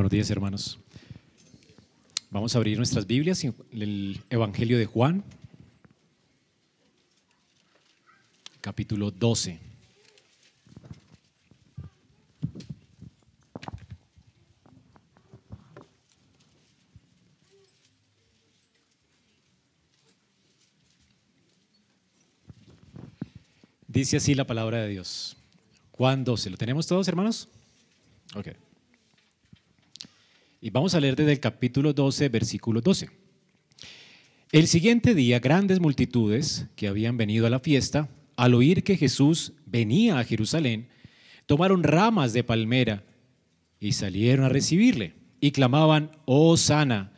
Buenos días, hermanos. Vamos a abrir nuestras Biblias en el Evangelio de Juan, capítulo 12. Dice así la palabra de Dios. Juan 12. ¿Lo tenemos todos, hermanos? Ok. Y vamos a leer desde el capítulo 12, versículo 12. El siguiente día, grandes multitudes que habían venido a la fiesta, al oír que Jesús venía a Jerusalén, tomaron ramas de palmera y salieron a recibirle y clamaban, oh sana,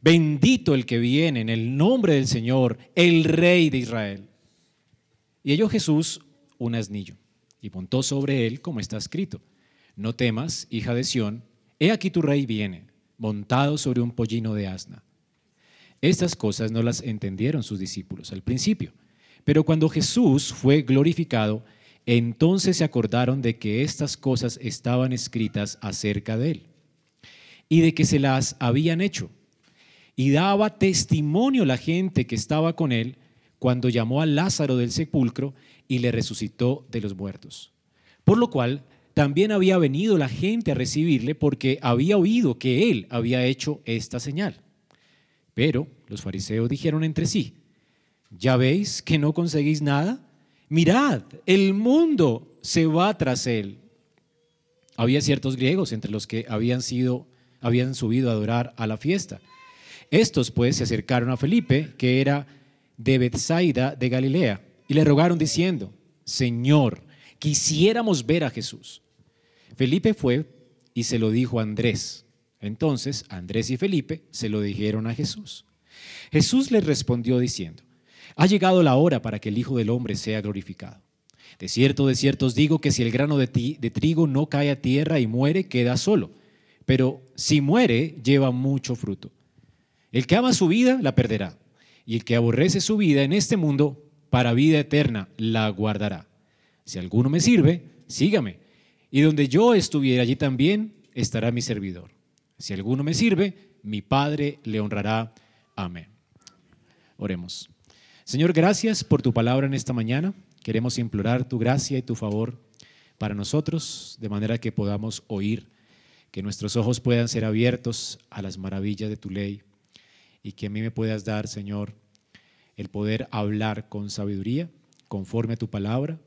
bendito el que viene en el nombre del Señor, el Rey de Israel. Y halló Jesús un asnillo y montó sobre él como está escrito, no temas, hija de Sión, he aquí tu rey viene, montado sobre un pollino de asna. Estas cosas no las entendieron sus discípulos al principio, pero cuando Jesús fue glorificado, entonces se acordaron de que estas cosas estaban escritas acerca de él y de que se las habían hecho. Y daba testimonio la gente que estaba con él cuando llamó a Lázaro del sepulcro y le resucitó de los muertos. Por lo cual también había venido la gente a recibirle porque había oído que él había hecho esta señal. Pero los fariseos dijeron entre sí, ¿ya veis que no conseguís nada? Mirad, el mundo se va tras él. Había ciertos griegos entre los que habían sido habían subido a adorar a la fiesta. Estos pues se acercaron a Felipe, que era de Bethsaida de Galilea, y le rogaron diciendo, Señor, quisiéramos ver a Jesús. Felipe fue y se lo dijo a Andrés. Entonces Andrés y Felipe se lo dijeron a Jesús. Jesús les respondió diciendo, ha llegado la hora para que el Hijo del Hombre sea glorificado. De cierto, de cierto os digo que si el grano de, de trigo no cae a tierra y muere, queda solo. Pero si muere, lleva mucho fruto. El que ama su vida, la perderá. Y el que aborrece su vida en este mundo, para vida eterna la guardará. Si alguno me sirve, sígame. Y donde yo estuviera allí también estará mi servidor. Si alguno me sirve, mi Padre le honrará. Amén. Oremos. Señor, gracias por tu palabra en esta mañana. Queremos implorar tu gracia y tu favor para nosotros, de manera que podamos oír, que nuestros ojos puedan ser abiertos a las maravillas de tu ley y que a mí me puedas dar, Señor, el poder hablar con sabiduría, conforme a tu palabra,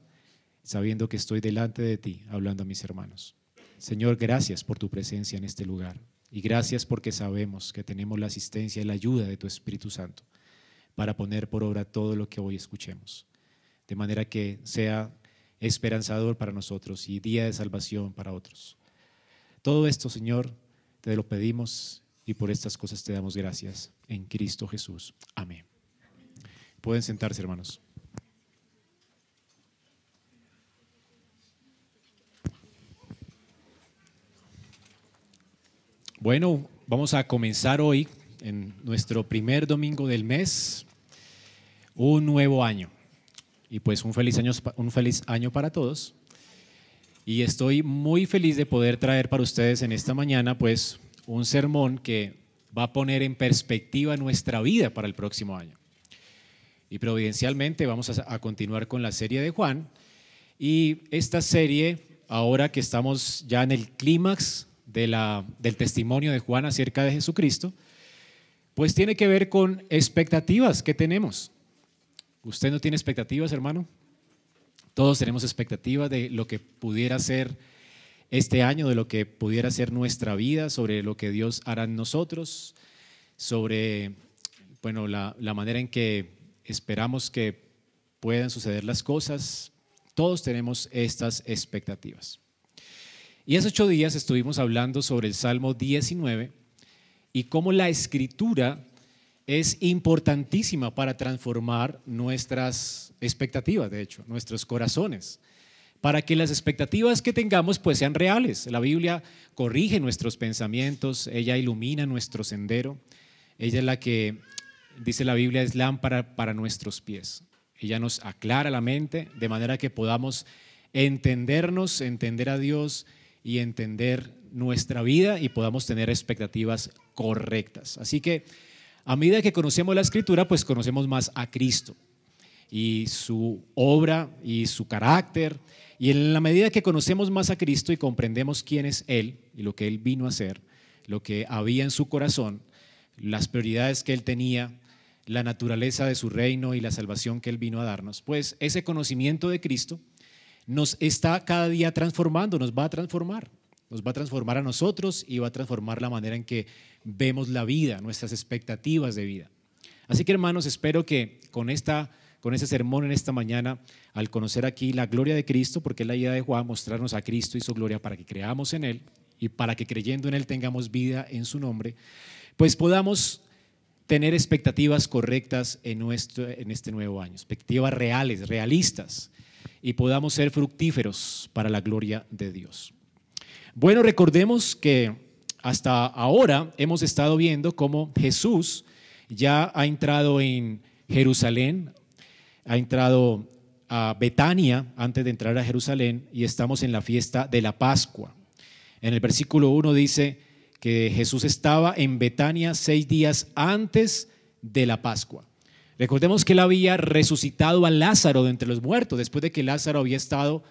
sabiendo que estoy delante de ti, hablando a mis hermanos. Señor, gracias por tu presencia en este lugar y gracias porque sabemos que tenemos la asistencia y la ayuda de tu Espíritu Santo para poner por obra todo lo que hoy escuchemos, de manera que sea esperanzador para nosotros y día de salvación para otros. Todo esto, Señor, te lo pedimos y por estas cosas te damos gracias en Cristo Jesús. Amén. Pueden sentarse, hermanos. Bueno, vamos a comenzar hoy, en nuestro primer domingo del mes, un nuevo año. Y pues un feliz año, un feliz año para todos. Y estoy muy feliz de poder traer para ustedes en esta mañana, pues, un sermón que va a poner en perspectiva nuestra vida para el próximo año. Y providencialmente vamos a, continuar con la serie de Juan. Y esta serie, ahora que estamos ya en el clímax de del testimonio de Juan acerca de Jesucristo, pues tiene que ver con expectativas que tenemos. ¿Usted no tiene expectativas, hermano? Todos tenemos expectativas de lo que pudiera ser este año, de lo que pudiera ser nuestra vida, sobre lo que Dios hará en nosotros, sobre bueno, la manera en que esperamos que puedan suceder las cosas. Todos tenemos estas expectativas. Y hace ocho días estuvimos hablando sobre el Salmo 19 y cómo la escritura es importantísima para transformar nuestras expectativas, de hecho, nuestros corazones, para que las expectativas que tengamos pues sean reales. La Biblia corrige nuestros pensamientos, ella ilumina nuestro sendero, ella es la que dice la Biblia, es lámpara para nuestros pies. Ella nos aclara la mente de manera que podamos entendernos, entender a Dios y entender nuestra vida y podamos tener expectativas correctas. Así que a medida que conocemos la escritura, pues conocemos más a Cristo y su obra y su carácter. Y en la medida que conocemos más a Cristo y comprendemos quién es Él y lo que Él vino a hacer, lo que había en su corazón, las prioridades que Él tenía, la naturaleza de su reino y la salvación que Él vino a darnos, pues ese conocimiento de Cristo nos está cada día transformando, nos va a transformar, nos va a transformar a nosotros y va a transformar la manera en que vemos la vida, nuestras expectativas de vida. Así que hermanos, espero que con esta con ese sermón en esta mañana, al conocer aquí la gloria de Cristo, porque es la idea de Juan mostrarnos a Cristo y su gloria para que creamos en Él y para que creyendo en Él tengamos vida en su nombre, pues podamos tener expectativas correctas en, nuestro, en este nuevo año, expectativas reales, realistas, y podamos ser fructíferos para la gloria de Dios. Bueno, recordemos que hasta ahora hemos estado viendo cómo Jesús ya ha entrado en Jerusalén, ha entrado a Betania antes de entrar a Jerusalén y estamos en la fiesta de la Pascua. En el versículo 1 dice que Jesús estaba en Betania seis días antes de la Pascua. Recordemos que él había resucitado a Lázaro de entre los muertos, después de que Lázaro había estado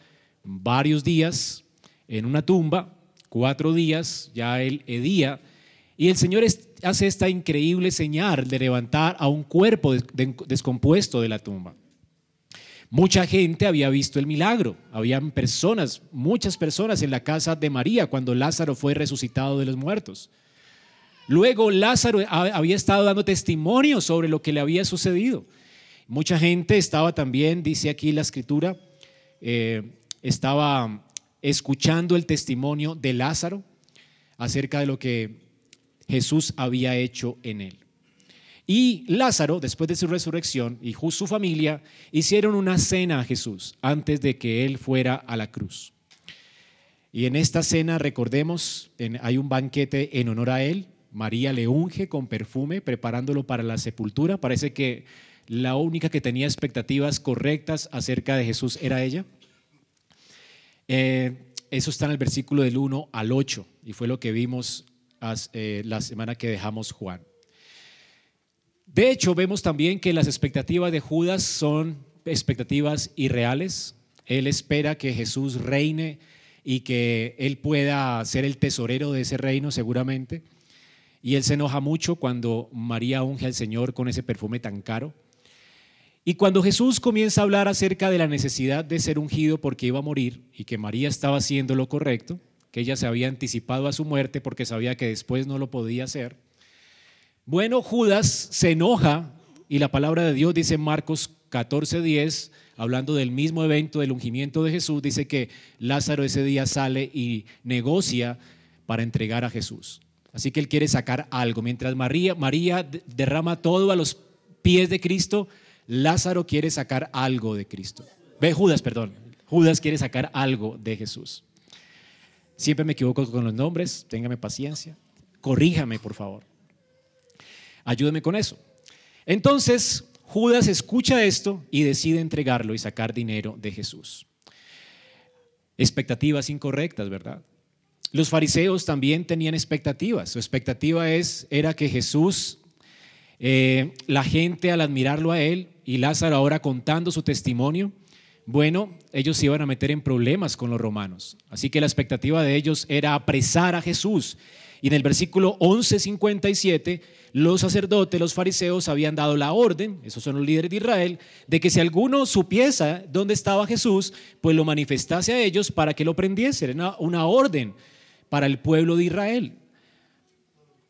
varios días en una tumba, cuatro días, ya él hedía, y el Señor hace esta increíble señal de levantar a un cuerpo descompuesto de la tumba. Mucha gente había visto el milagro, habían personas, muchas personas en la casa de María cuando Lázaro fue resucitado de los muertos. Luego Lázaro había estado dando testimonio sobre lo que le había sucedido. Mucha gente estaba también, dice aquí la escritura, eh, estaba escuchando el testimonio de Lázaro acerca de lo que Jesús había hecho en él. Y Lázaro, después de su resurrección, y su familia hicieron una cena a Jesús antes de que él fuera a la cruz. Y en esta cena, recordemos, hay un banquete en honor a él, María le unge con perfume, preparándolo para la sepultura. Parece que la única que tenía expectativas correctas acerca de Jesús era ella. Eh, eso está en el versículo del 1 al 8 y fue lo que vimos eh, la semana que dejamos Juan. De hecho, vemos también que las expectativas de Judas son expectativas irreales. Él espera que Jesús reine y que él pueda ser el tesorero de ese reino seguramente. Y él se enoja mucho cuando María unge al Señor con ese perfume tan caro. Y cuando Jesús comienza a hablar acerca de la necesidad de ser ungido porque iba a morir y que María estaba haciendo lo correcto, que ella se había anticipado a su muerte porque sabía que después no lo podía hacer, bueno, Judas se enoja y la palabra de Dios dice en Marcos 14:10, hablando del mismo evento del ungimiento de Jesús, dice que Lázaro ese día sale y negocia para entregar a Jesús. Así que él quiere sacar algo. Mientras María, María derrama todo a los pies de Cristo, Lázaro quiere sacar algo de Cristo. Ve, Judas, perdón. Judas quiere sacar algo de Jesús. Siempre me equivoco con los nombres, téngame paciencia. Corríjame, por favor. Ayúdame con eso. Entonces, Judas escucha esto y decide entregarlo y sacar dinero de Jesús. Expectativas incorrectas, ¿verdad? Los fariseos también tenían expectativas. Su expectativa es, era que Jesús, eh, la gente al admirarlo a él y Lázaro ahora contando su testimonio, bueno, ellos se iban a meter en problemas con los romanos. Así que la expectativa de ellos era apresar a Jesús. Y en el versículo 11:57, los sacerdotes, los fariseos habían dado la orden, esos son los líderes de Israel, de que si alguno supiese dónde estaba Jesús, pues lo manifestase a ellos para que lo prendiesen. Era una orden para el pueblo de Israel.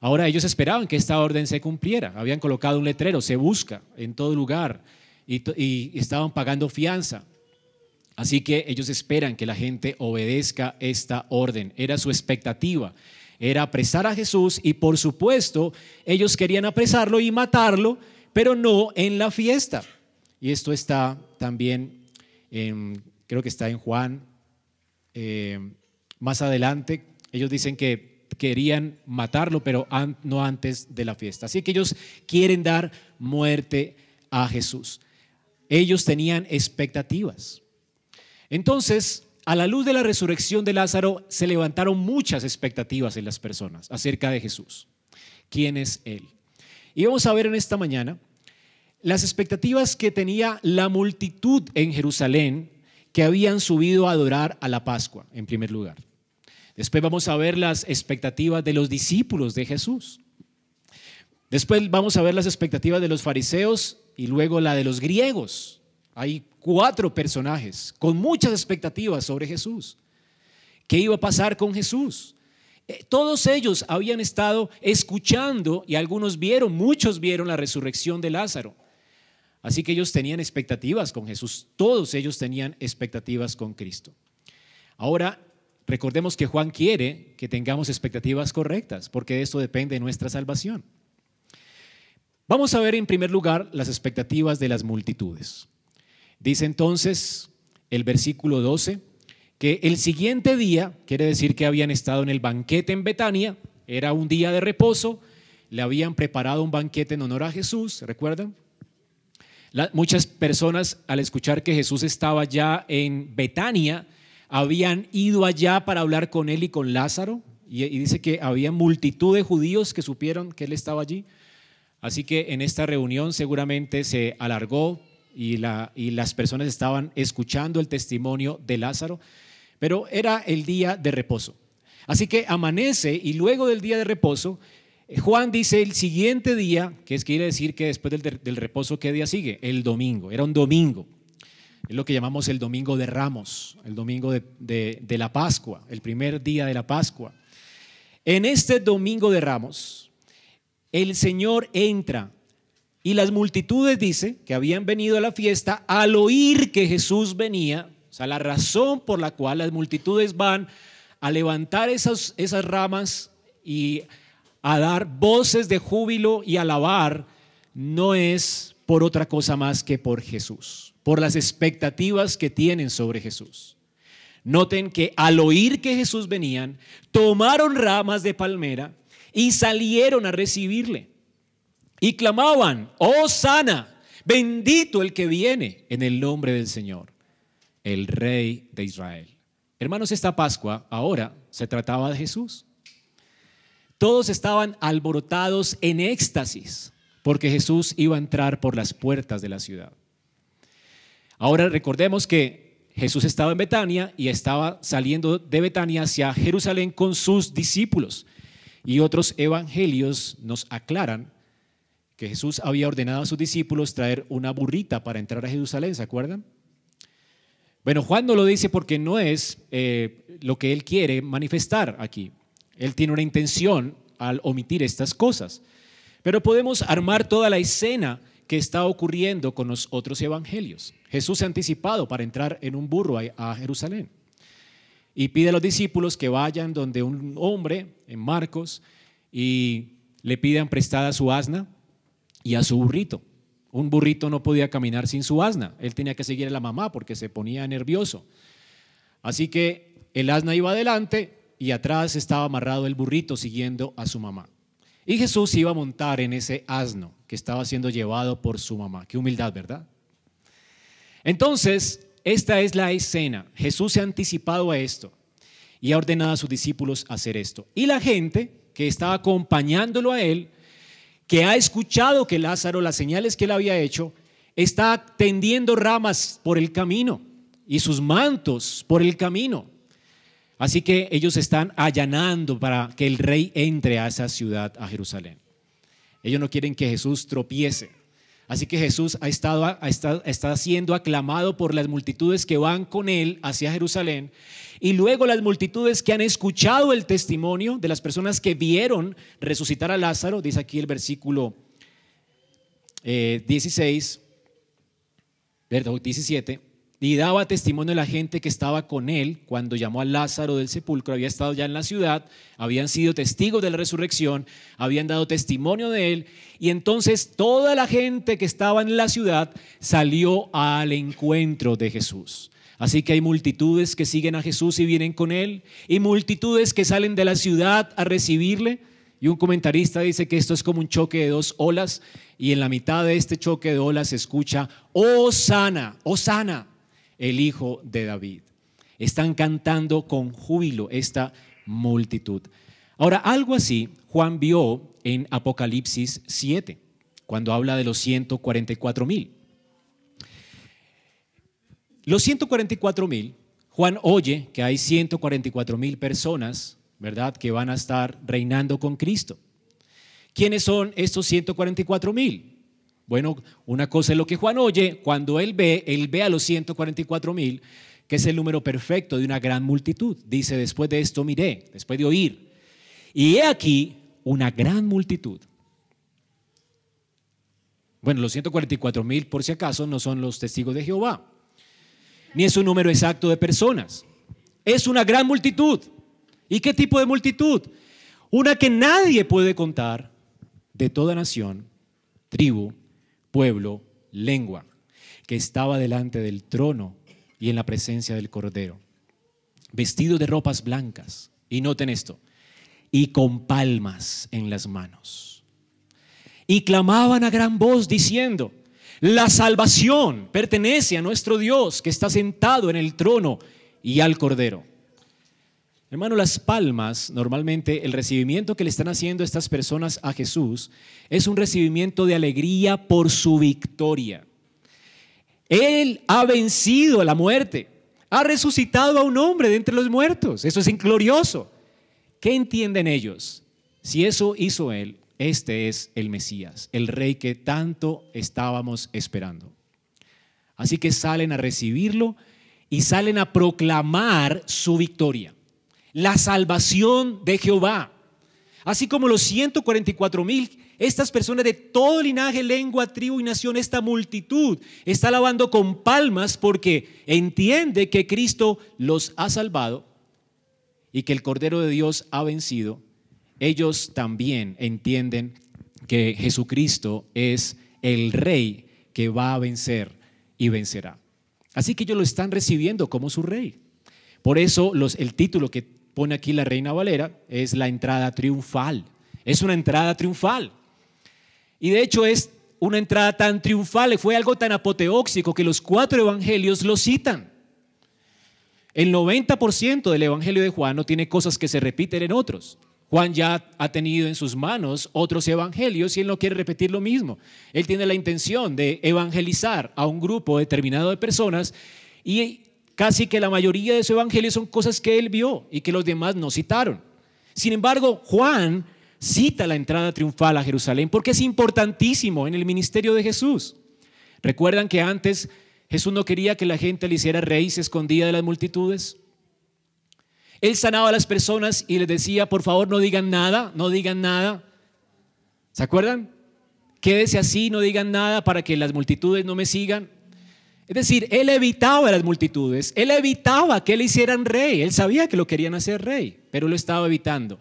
Ahora ellos esperaban que esta orden se cumpliera. Habían colocado un letrero, se busca en todo lugar y, estaban pagando fianza. Así que ellos esperan que la gente obedezca esta orden. Era su expectativa. Era apresar a Jesús y por supuesto ellos querían apresarlo y matarlo, pero no en la fiesta. Y esto está también, en, creo que está en Juan, eh, más adelante, ellos dicen que querían matarlo, pero no antes de la fiesta. Así que ellos quieren dar muerte a Jesús. Ellos tenían expectativas. Entonces, a la luz de la resurrección de Lázaro se levantaron muchas expectativas en las personas acerca de Jesús. ¿Quién es Él? Y vamos a ver en esta mañana las expectativas que tenía la multitud en Jerusalén que habían subido a adorar a la Pascua, en primer lugar. Después vamos a ver las expectativas de los discípulos de Jesús. Después vamos a ver las expectativas de los fariseos y luego la de los griegos. Hay cuatro personajes con muchas expectativas sobre Jesús. ¿Qué iba a pasar con Jesús? Eh, todos ellos habían estado escuchando y algunos vieron, muchos vieron la resurrección de Lázaro. Así que ellos tenían expectativas con Jesús, todos ellos tenían expectativas con Cristo. Ahora, recordemos que Juan quiere que tengamos expectativas correctas, porque de esto depende de nuestra salvación. Vamos a ver en primer lugar las expectativas de las multitudes. Dice entonces el versículo 12 que el siguiente día, quiere decir que habían estado en el banquete en Betania, era un día de reposo, le habían preparado un banquete en honor a Jesús, ¿recuerdan? muchas personas al escuchar que Jesús estaba ya en Betania, habían ido allá para hablar con él y con Lázaro, y, y dice que había multitud de judíos que supieron que él estaba allí. Así que en esta reunión seguramente se alargó y, las personas estaban escuchando el testimonio de Lázaro, pero era el día de reposo. Así que amanece y luego del día de reposo, Juan dice el siguiente día, que quiere decir que después del, reposo, ¿qué día sigue? El domingo, era un domingo. Es lo que llamamos el domingo de Ramos, el domingo de la Pascua, el primer día de la Pascua. En este domingo de Ramos, el Señor entra y las multitudes, dice, que habían venido a la fiesta, al oír que Jesús venía, o sea, la razón por la cual las multitudes van a levantar esas, esas ramas y a dar voces de júbilo y alabar, no es por otra cosa más que por Jesús, por las expectativas que tienen sobre Jesús. Noten que al oír que Jesús venían, tomaron ramas de palmera y salieron a recibirle y clamaban, oh sana, bendito el que viene en el nombre del Señor, el Rey de Israel. Hermanos, esta Pascua ahora se trataba de Jesús. Todos estaban alborotados en éxtasis porque Jesús iba a entrar por las puertas de la ciudad. Ahora recordemos que Jesús estaba en Betania y estaba saliendo de Betania hacia Jerusalén con sus discípulos. Y otros evangelios nos aclaran que Jesús había ordenado a sus discípulos traer una burrita para entrar a Jerusalén, ¿se acuerdan? Bueno, Juan no lo dice porque no es eh, lo que él quiere manifestar aquí. Él tiene una intención al omitir estas cosas. Pero podemos armar toda la escena que está ocurriendo con los otros evangelios. Jesús se ha anticipado para entrar en un burro a Jerusalén y pide a los discípulos que vayan donde un hombre, en Marcos, y le pidan prestada su asna y a su burrito. Un burrito no podía caminar sin su asna, él tenía que seguir a la mamá porque se ponía nervioso. Así que el asna iba adelante y atrás estaba amarrado el burrito siguiendo a su mamá. Y Jesús iba a montar en ese asno que estaba siendo llevado por su mamá. Qué humildad, ¿verdad? Entonces, esta es la escena. Jesús se ha anticipado a esto y ha ordenado a sus discípulos hacer esto. Y la gente que estaba acompañándolo a él que ha escuchado que Lázaro, las señales que él había hecho, está tendiendo ramas por el camino y sus mantos por el camino. Así que ellos están allanando para que el rey entre a esa ciudad, a Jerusalén. Ellos no quieren que Jesús tropiece. Así que Jesús ha estado, está siendo aclamado por las multitudes que van con él hacia Jerusalén. Y luego las multitudes que han escuchado el testimonio de las personas que vieron resucitar a Lázaro, dice aquí el versículo 16, eh, 17, y daba testimonio a la gente que estaba con él cuando llamó a Lázaro del sepulcro, había estado ya en la ciudad, habían sido testigos de la resurrección, habían dado testimonio de él, y entonces toda la gente que estaba en la ciudad salió al encuentro de Jesús. Así que hay multitudes que siguen a Jesús y vienen con él, y multitudes que salen de la ciudad a recibirle. Y un comentarista dice que esto es como un choque de dos olas, y en la mitad de este choque de olas se escucha, oh sana, oh sana el hijo de David. Están cantando con júbilo esta multitud. Ahora, algo así Juan vio en Apocalipsis 7, cuando habla de los 144 mil. Los 144 mil, Juan oye que hay 144 mil personas, ¿verdad?, que van a estar reinando con Cristo. ¿Quiénes son estos 144 mil? Bueno, una cosa es lo que Juan oye, cuando él ve, él ve a los 144 mil, que es el número perfecto de una gran multitud. Dice, después de esto miré, después de oír. Y he aquí una gran multitud. Bueno, los 144 mil, por si acaso, no son los testigos de Jehová ni es un número exacto de personas. Es una gran multitud. ¿Y qué tipo de multitud? Una que nadie puede contar de toda nación, tribu, pueblo, lengua, que estaba delante del trono y en la presencia del Cordero, vestidos de ropas blancas. Y noten esto, y con palmas en las manos. Y clamaban a gran voz diciendo, la salvación pertenece a nuestro Dios que está sentado en el trono y al Cordero. Hermano, las palmas, normalmente el recibimiento que le están haciendo estas personas a Jesús es un recibimiento de alegría por su victoria. Él ha vencido la muerte, ha resucitado a un hombre de entre los muertos. Eso es glorioso. ¿Qué entienden ellos? Si eso hizo Él, este es el Mesías, el rey que tanto estábamos esperando. Así que salen a recibirlo y salen a proclamar su victoria, la salvación de Jehová. Así como los 144 mil, estas personas de todo linaje, lengua, tribu y nación, esta multitud está alabando con palmas porque entiende que Cristo los ha salvado y que el Cordero de Dios ha vencido ellos también entienden que Jesucristo es el rey que va a vencer y vencerá. Así que ellos lo están recibiendo como su rey. Por eso los, el título que pone aquí la Reina Valera es la entrada triunfal. Es una entrada triunfal. Y de hecho es una entrada tan triunfal, fue algo tan apoteóxico que los cuatro evangelios lo citan. El 90% del evangelio de Juan no tiene cosas que se repiten en otros. Juan ya ha tenido en sus manos otros evangelios y él no quiere repetir lo mismo. Él tiene la intención de evangelizar a un grupo determinado de personas y casi que la mayoría de su evangelio son cosas que él vio y que los demás no citaron. Sin embargo, Juan cita la entrada triunfal a Jerusalén porque es importantísimo en el ministerio de Jesús. ¿Recuerdan que antes Jesús no quería que la gente le hiciera rey se escondía de las multitudes? Él sanaba a las personas y les decía, por favor, no digan nada, no digan nada. ¿Se acuerdan? Quédese así, no digan nada para que las multitudes no me sigan. Es decir, él evitaba a las multitudes, él evitaba que le hicieran rey, él sabía que lo querían hacer rey, pero lo estaba evitando.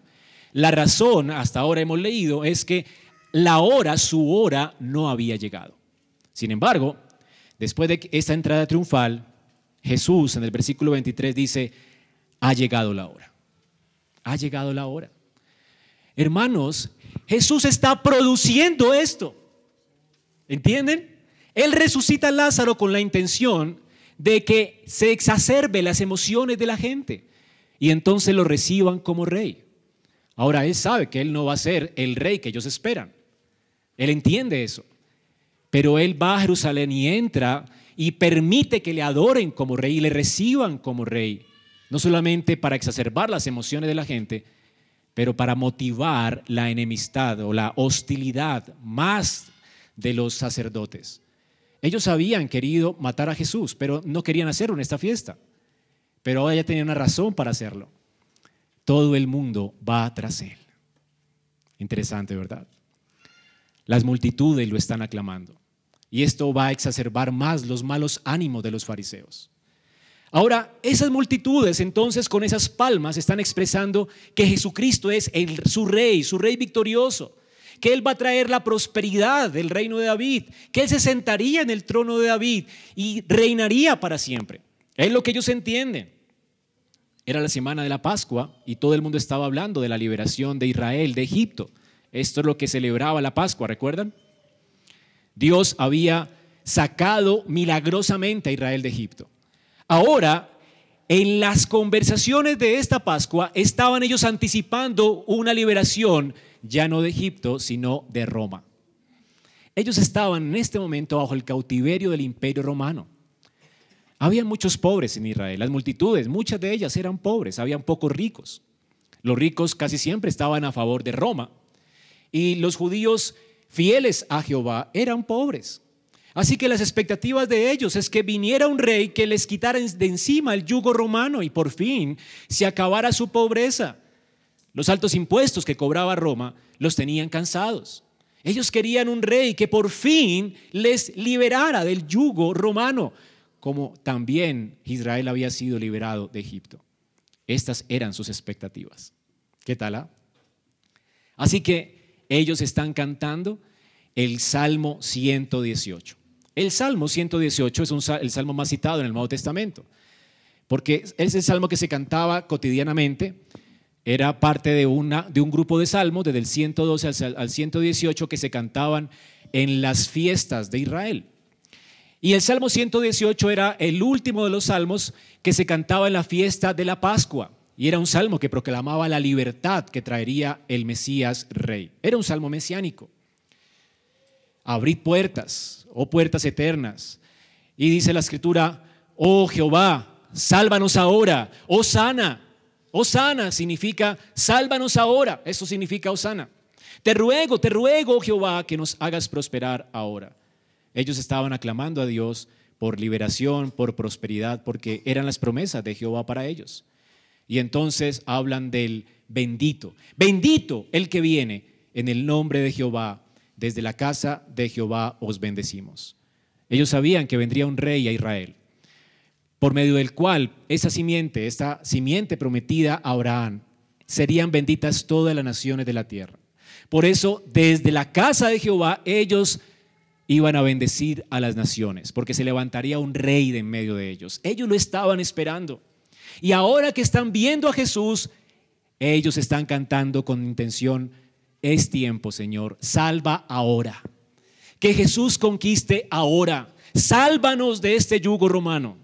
La razón, hasta ahora hemos leído, es que la hora, su hora, no había llegado. Sin embargo, después de esta entrada triunfal, Jesús en el versículo 23 dice, ha llegado la hora. Ha llegado la hora. Hermanos, Jesús está produciendo esto. ¿Entienden? Él resucita a Lázaro con la intención de que se exacerbe las emociones de la gente y entonces lo reciban como rey. Ahora él sabe que él no va a ser el rey que ellos esperan. Él entiende eso. Pero él va a Jerusalén y entra y permite que le adoren como rey y le reciban como rey no solamente para exacerbar las emociones de la gente, pero para motivar la enemistad o la hostilidad más de los sacerdotes. Ellos habían querido matar a Jesús, pero no querían hacerlo en esta fiesta. Pero ahora ya tenían una razón para hacerlo. Todo el mundo va tras él. Interesante, ¿verdad? Las multitudes lo están aclamando. Y esto va a exacerbar más los malos ánimos de los fariseos. Ahora, esas multitudes entonces con esas palmas están expresando que Jesucristo es su rey, su rey victorioso, que Él va a traer la prosperidad del reino de David, que Él se sentaría en el trono de David y reinaría para siempre. Es lo que ellos entienden. Era la semana de la Pascua y todo el mundo estaba hablando de la liberación de Israel, de Egipto. Esto es lo que celebraba la Pascua, ¿recuerdan? Dios había sacado milagrosamente a Israel de Egipto. Ahora, en las conversaciones de esta Pascua estaban ellos anticipando una liberación ya no de Egipto, sino de Roma. Ellos estaban en este momento bajo el cautiverio del imperio romano. Había muchos pobres en Israel, las multitudes, muchas de ellas eran pobres, habían pocos ricos. Los ricos casi siempre estaban a favor de Roma y los judíos fieles a Jehová eran pobres. Así que las expectativas de ellos es que viniera un rey que les quitara de encima el yugo romano y por fin se acabara su pobreza. Los altos impuestos que cobraba Roma los tenían cansados. Ellos querían un rey que por fin les liberara del yugo romano, como también Israel había sido liberado de Egipto. Estas eran sus expectativas. ¿Qué tal? Ah? Así que ellos están cantando el Salmo 118. El Salmo 118 es el salmo más citado en el Nuevo Testamento, porque es el salmo que se cantaba cotidianamente era parte de, una, de un grupo de salmos, desde el 112 al 118, que se cantaban en las fiestas de Israel. Y el Salmo 118 era el último de los salmos que se cantaba en la fiesta de la Pascua. Y era un salmo que proclamaba la libertad que traería el Mesías Rey. Era un salmo mesiánico. Abrid puertas, oh puertas eternas. Y dice la escritura, oh Jehová, sálvanos ahora, oh sana, Osana significa, sálvanos ahora. Eso significa Osana. Te ruego, te ruego, Jehová, que nos hagas prosperar ahora. Ellos estaban aclamando a Dios por liberación, por prosperidad, porque eran las promesas de Jehová para ellos. Y entonces hablan del bendito. Bendito el que viene en el nombre de Jehová. Desde la casa de Jehová os bendecimos. Ellos sabían que vendría un rey a Israel por medio del cual esa simiente, esta simiente prometida a Abraham, serían benditas todas las naciones de la tierra. Por eso, desde la casa de Jehová, ellos iban a bendecir a las naciones, porque se levantaría un rey de en medio de ellos. Ellos lo estaban esperando. Y ahora que están viendo a Jesús, ellos están cantando con intención, es tiempo, Señor, salva ahora. Que Jesús conquiste ahora. Sálvanos de este yugo romano.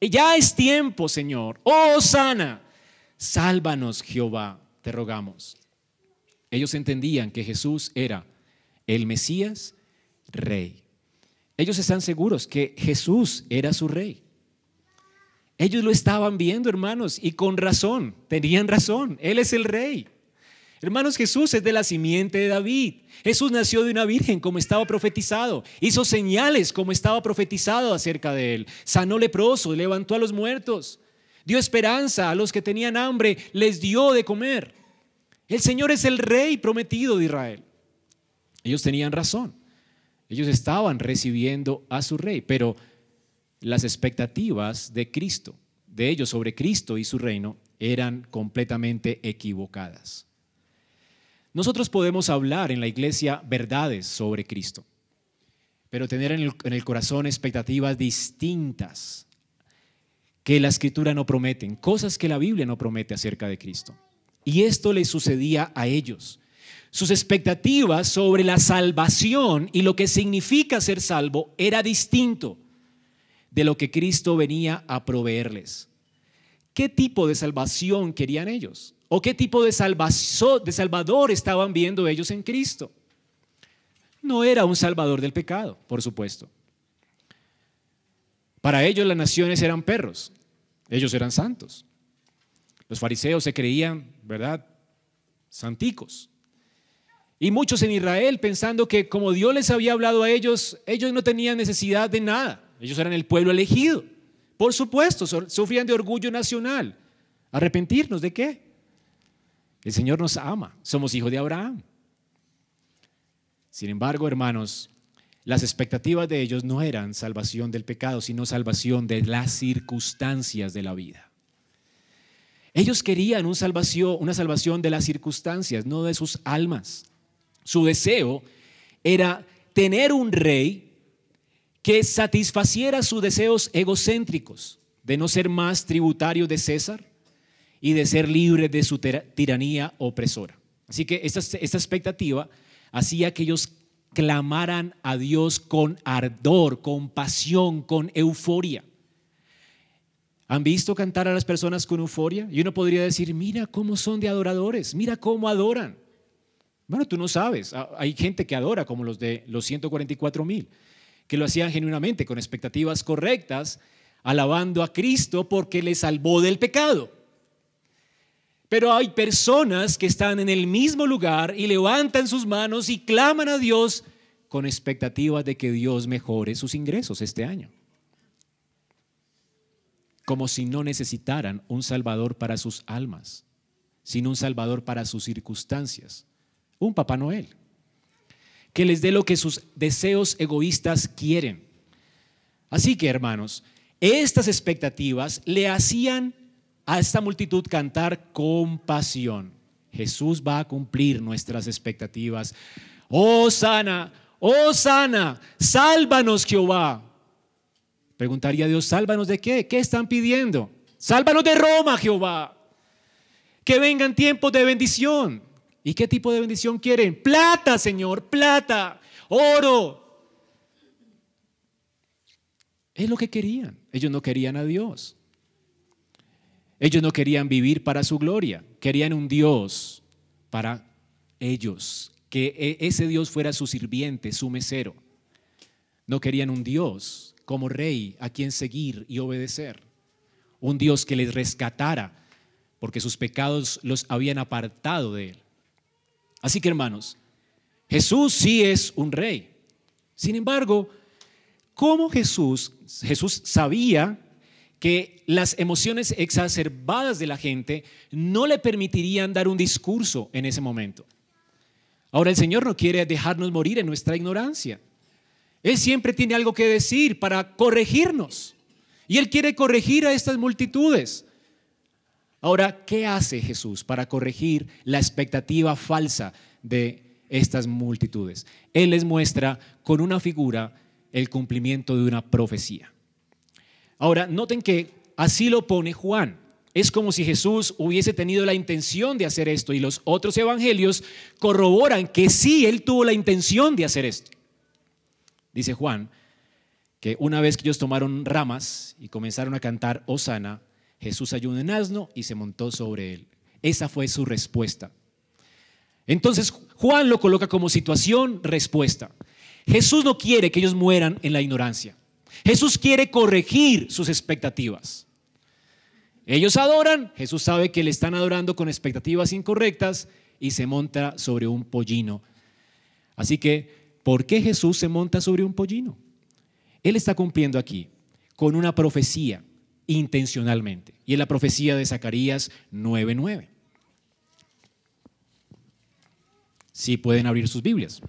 Ya es tiempo, Señor. Oh, sana. Sálvanos, Jehová, te rogamos. Ellos entendían que Jesús era el Mesías, rey. Ellos están seguros que Jesús era su rey. Ellos lo estaban viendo, hermanos, y con razón, tenían razón. Él es el rey. Hermanos, Jesús es de la simiente de David. Jesús nació de una virgen como estaba profetizado. Hizo señales como estaba profetizado acerca de él. Sanó leprosos, levantó a los muertos. Dio esperanza a los que tenían hambre, les dio de comer. El Señor es el rey prometido de Israel. Ellos tenían razón. Ellos estaban recibiendo a su rey, pero las expectativas de Cristo, de ellos sobre Cristo y su reino, eran completamente equivocadas. Nosotros podemos hablar en la iglesia verdades sobre Cristo, pero tener en el, corazón expectativas distintas que la escritura no prometen, cosas que la Biblia no promete acerca de Cristo. Y esto le sucedía a ellos. Sus expectativas sobre la salvación y lo que significa ser salvo era distinto de lo que Cristo venía a proveerles. ¿Qué tipo de salvación querían ellos? ¿O qué tipo de, salvador estaban viendo ellos en Cristo? No era un salvador del pecado, por supuesto. Para ellos las naciones eran perros, ellos eran santos. Los fariseos se creían, ¿verdad? Santicos. Y muchos en Israel pensando que como Dios les había hablado a ellos, ellos no tenían necesidad de nada. Ellos eran el pueblo elegido. Por supuesto, sufrían de orgullo nacional. ¿Arrepentirnos de qué? El Señor nos ama, somos hijos de Abraham. Sin embargo, hermanos, las expectativas de ellos no eran salvación del pecado, sino salvación de las circunstancias de la vida. Ellos querían una salvación, una salvación de las circunstancias, no de sus almas. Su deseo era tener un rey que satisfaciera sus deseos egocéntricos de no ser más tributario de César, y de ser libre de su tiranía opresora. Así que esta, esta expectativa hacía que ellos clamaran a Dios con ardor, con pasión, con euforia. ¿Han visto cantar a las personas con euforia? Y uno podría decir, mira cómo son de adoradores, mira cómo adoran. Bueno, tú no sabes, hay gente que adora como los de los 144 mil, que lo hacían genuinamente, con expectativas correctas, alabando a Cristo porque le salvó del pecado. Pero hay personas que están en el mismo lugar y levantan sus manos y claman a Dios con expectativas de que Dios mejore sus ingresos este año como si no necesitaran un Salvador para sus almas, sino un Salvador para sus circunstancias, un Papá Noel, que les dé lo que sus deseos egoístas quieren. Así que, hermanos, estas expectativas le hacían a esta multitud cantar con pasión. Jesús va a cumplir nuestras expectativas. Oh sana, oh sana, sálvanos Jehová. Preguntaría a Dios, sálvanos de qué? ¿Qué están pidiendo? Sálvanos de Roma, Jehová. Que vengan tiempos de bendición. ¿Y qué tipo de bendición quieren? Plata, Señor, plata, oro. Es lo que querían. Ellos no querían a Dios. Ellos no querían vivir para su gloria. Querían un Dios para ellos. Que e, ese Dios fuera su sirviente, su mesero. No querían un Dios como rey a quien seguir y obedecer. Un Dios que les rescatara porque sus pecados los habían apartado de él. Así que hermanos, Jesús sí es un rey. Sin embargo, ¿cómo Jesús, Jesús sabía que las emociones exacerbadas de la gente no le permitirían dar un discurso en ese momento? Ahora el Señor no quiere dejarnos morir en nuestra ignorancia. Él siempre tiene algo que decir para corregirnos. Y Él quiere corregir a estas multitudes. Ahora, ¿qué hace Jesús para corregir la expectativa falsa de estas multitudes? Él les muestra con una figura el cumplimiento de una profecía. Ahora, noten que así lo pone Juan. Es como si Jesús hubiese tenido la intención de hacer esto y los otros evangelios corroboran que sí, Él tuvo la intención de hacer esto. Dice Juan que una vez que ellos tomaron ramas y comenzaron a cantar Osana, Jesús ayudó en asno y se montó sobre él. Esa fue su respuesta. Entonces Juan lo coloca como situación, respuesta. Jesús no quiere que ellos mueran en la ignorancia. Jesús quiere corregir sus expectativas. Ellos adoran, Jesús sabe que le están adorando con expectativas incorrectas y se monta sobre un pollino. Así que ¿Por qué Jesús se monta sobre un pollino? Él está cumpliendo aquí con una profecía intencionalmente. Y es la profecía de Zacarías 9:9. Si pueden abrir sus Biblias.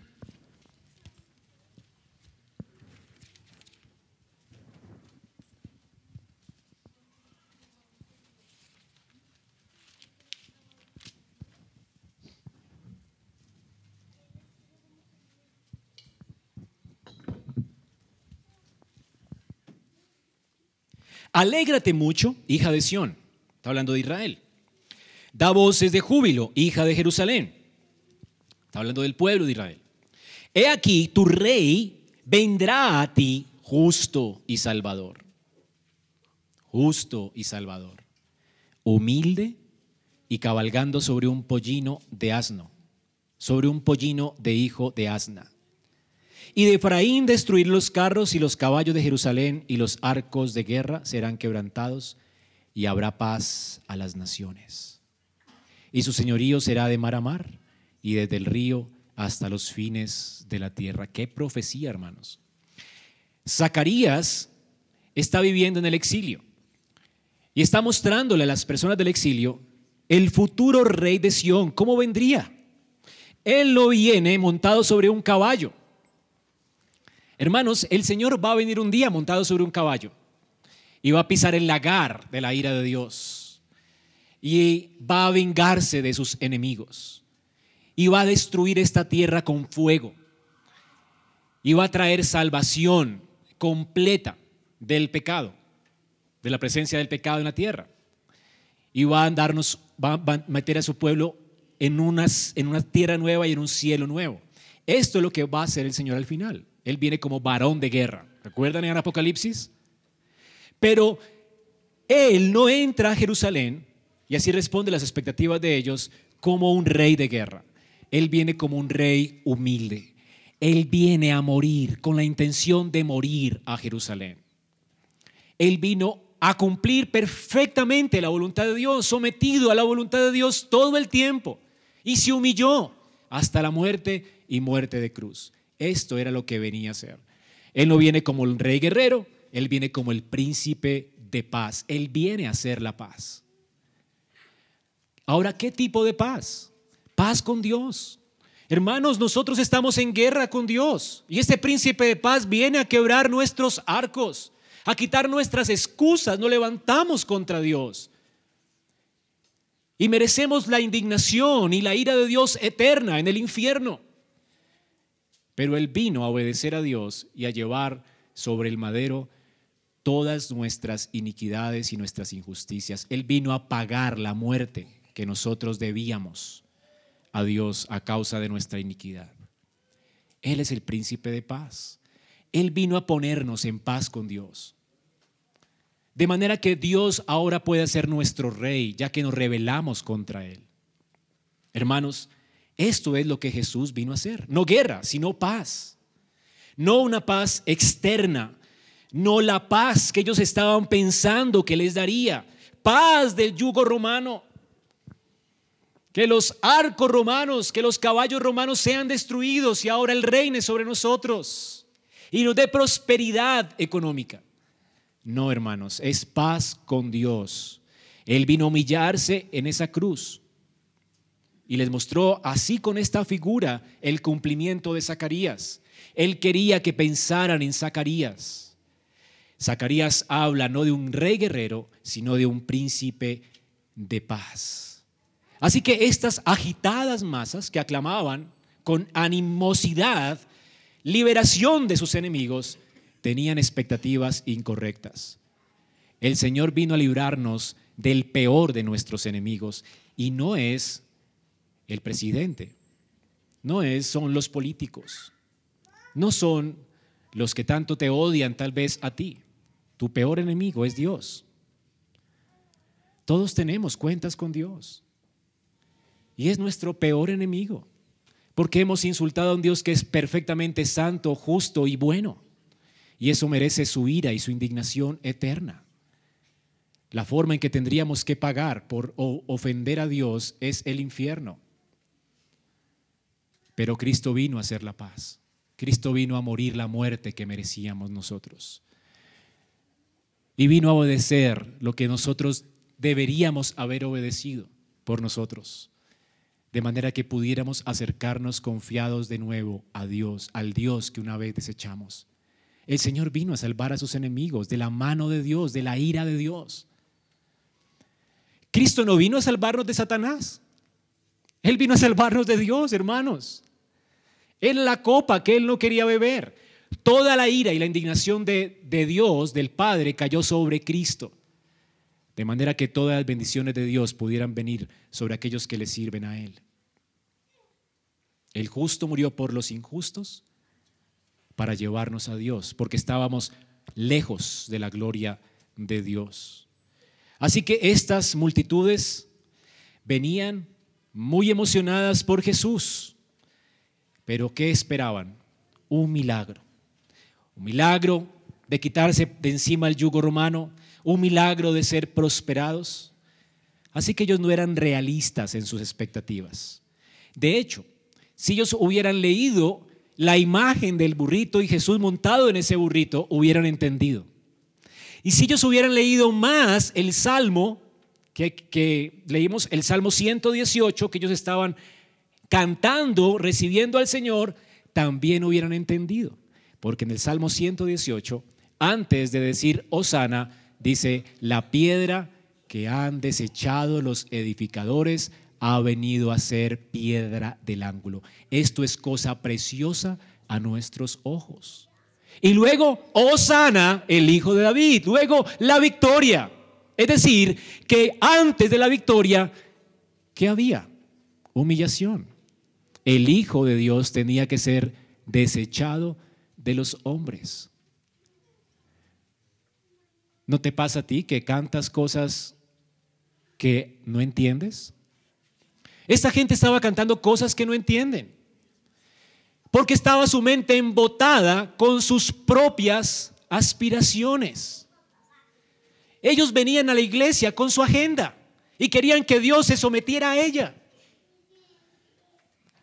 Alégrate mucho, hija de Sión. Está hablando de Israel. Da voces de júbilo, hija de Jerusalén. Está hablando del pueblo de Israel. He aquí, tu rey vendrá a ti justo y salvador. Justo y salvador. Humilde y cabalgando sobre un pollino de asno, sobre un pollino de hijo de asna y de Efraín destruir los carros y los caballos de Jerusalén y los arcos de guerra serán quebrantados y habrá paz a las naciones. Y su señorío será de mar a mar y desde el río hasta los fines de la tierra. Qué profecía, hermanos. Zacarías está viviendo en el exilio y está mostrándole a las personas del exilio el futuro rey de Sión, cómo vendría. Él lo viene montado sobre un caballo Hermanos, el Señor va a venir un día montado sobre un caballo y va a pisar el lagar de la ira de Dios y va a vengarse de sus enemigos y va a destruir esta tierra con fuego y va a traer salvación completa del pecado, de la presencia del pecado en la tierra y va a darnos, va a meter a su pueblo en, en una tierra nueva y en un cielo nuevo. Esto es lo que va a hacer el Señor al final. Él viene como varón de guerra. ¿Recuerdan en Apocalipsis? Pero Él no entra a Jerusalén, y así responde las expectativas de ellos, como un rey de guerra. Él viene como un rey humilde. Él viene a morir con la intención de morir a Jerusalén. Él vino a cumplir perfectamente la voluntad de Dios, sometido a la voluntad de Dios todo el tiempo. Y se humilló hasta la muerte y muerte de cruz. Esto era lo que venía a ser. Él no viene como el rey guerrero, él viene como el príncipe de paz. Él viene a hacer la paz. Ahora, ¿qué tipo de paz? Paz con Dios. Hermanos, nosotros estamos en guerra con Dios y este príncipe de paz viene a quebrar nuestros arcos, a quitar nuestras excusas, no levantamos contra Dios. Y merecemos la indignación y la ira de Dios eterna en el infierno. Pero Él vino a obedecer a Dios y a llevar sobre el madero todas nuestras iniquidades y nuestras injusticias. Él vino a pagar la muerte que nosotros debíamos a Dios a causa de nuestra iniquidad. Él es el príncipe de paz. Él vino a ponernos en paz con Dios. De manera que Dios ahora puede ser nuestro rey, ya que nos rebelamos contra Él. Hermanos, esto es lo que Jesús vino a hacer. No guerra, sino paz. No una paz externa, no la paz que ellos estaban pensando que les daría. Paz del yugo romano. Que los arcos romanos, que los caballos romanos sean destruidos y ahora el reine sobre nosotros. Y nos dé prosperidad económica. No, hermanos, es paz con Dios. Él vino a humillarse en esa cruz y les mostró así con esta figura el cumplimiento de Zacarías. Él quería que pensaran en Zacarías. Zacarías habla no de un rey guerrero, sino de un príncipe de paz. Así que estas agitadas masas que aclamaban con animosidad liberación de sus enemigos, tenían expectativas incorrectas. El Señor vino a librarnos del peor de nuestros enemigos y no es el presidente, no es, son los políticos, no son los que tanto te odian tal vez a ti. Tu peor enemigo es Dios. Todos tenemos cuentas con Dios. Y es nuestro peor enemigo, porque hemos insultado a un Dios que es perfectamente santo, justo y bueno. Y eso merece su ira y su indignación eterna. La forma en que tendríamos que pagar por ofender a Dios es el infierno. Pero Cristo vino a hacer la paz. Cristo vino a morir la muerte que merecíamos nosotros. Y vino a obedecer lo que nosotros deberíamos haber obedecido por nosotros. De manera que pudiéramos acercarnos confiados de nuevo a Dios, al Dios que una vez desechamos. El Señor vino a salvar a sus enemigos de la mano de Dios, de la ira de Dios. Cristo no vino a salvarnos de Satanás. Él vino a salvarnos de Dios, hermanos en la copa que él no quería beber. Toda la ira y la indignación de, de Dios, del Padre, cayó sobre Cristo. De manera que todas las bendiciones de Dios pudieran venir sobre aquellos que le sirven a Él. El justo murió por los injustos para llevarnos a Dios, porque estábamos lejos de la gloria de Dios. Así que estas multitudes venían muy emocionadas por Jesús pero ¿qué esperaban? Un milagro. Un milagro de quitarse de encima el yugo romano, un milagro de ser prosperados. Así que ellos no eran realistas en sus expectativas. De hecho, si ellos hubieran leído la imagen del burrito y Jesús montado en ese burrito, hubieran entendido. Y si ellos hubieran leído más el Salmo, que, leímos el Salmo 118, que ellos estaban cantando, recibiendo al Señor, también hubieran entendido. Porque en el Salmo 118, antes de decir Osana, dice, la piedra que han desechado los edificadores ha venido a ser piedra del ángulo. Esto es cosa preciosa a nuestros ojos. Y luego, Osana, el hijo de David. Luego, la victoria. Es decir, que antes de la victoria, ¿qué había? Humillación el Hijo de Dios tenía que ser desechado de los hombres. ¿No te pasa a ti que cantas cosas que no entiendes? Esta gente estaba cantando cosas que no entienden, porque estaba su mente embotada con sus propias aspiraciones. Ellos venían a la iglesia con su agenda y querían que Dios se sometiera a ella.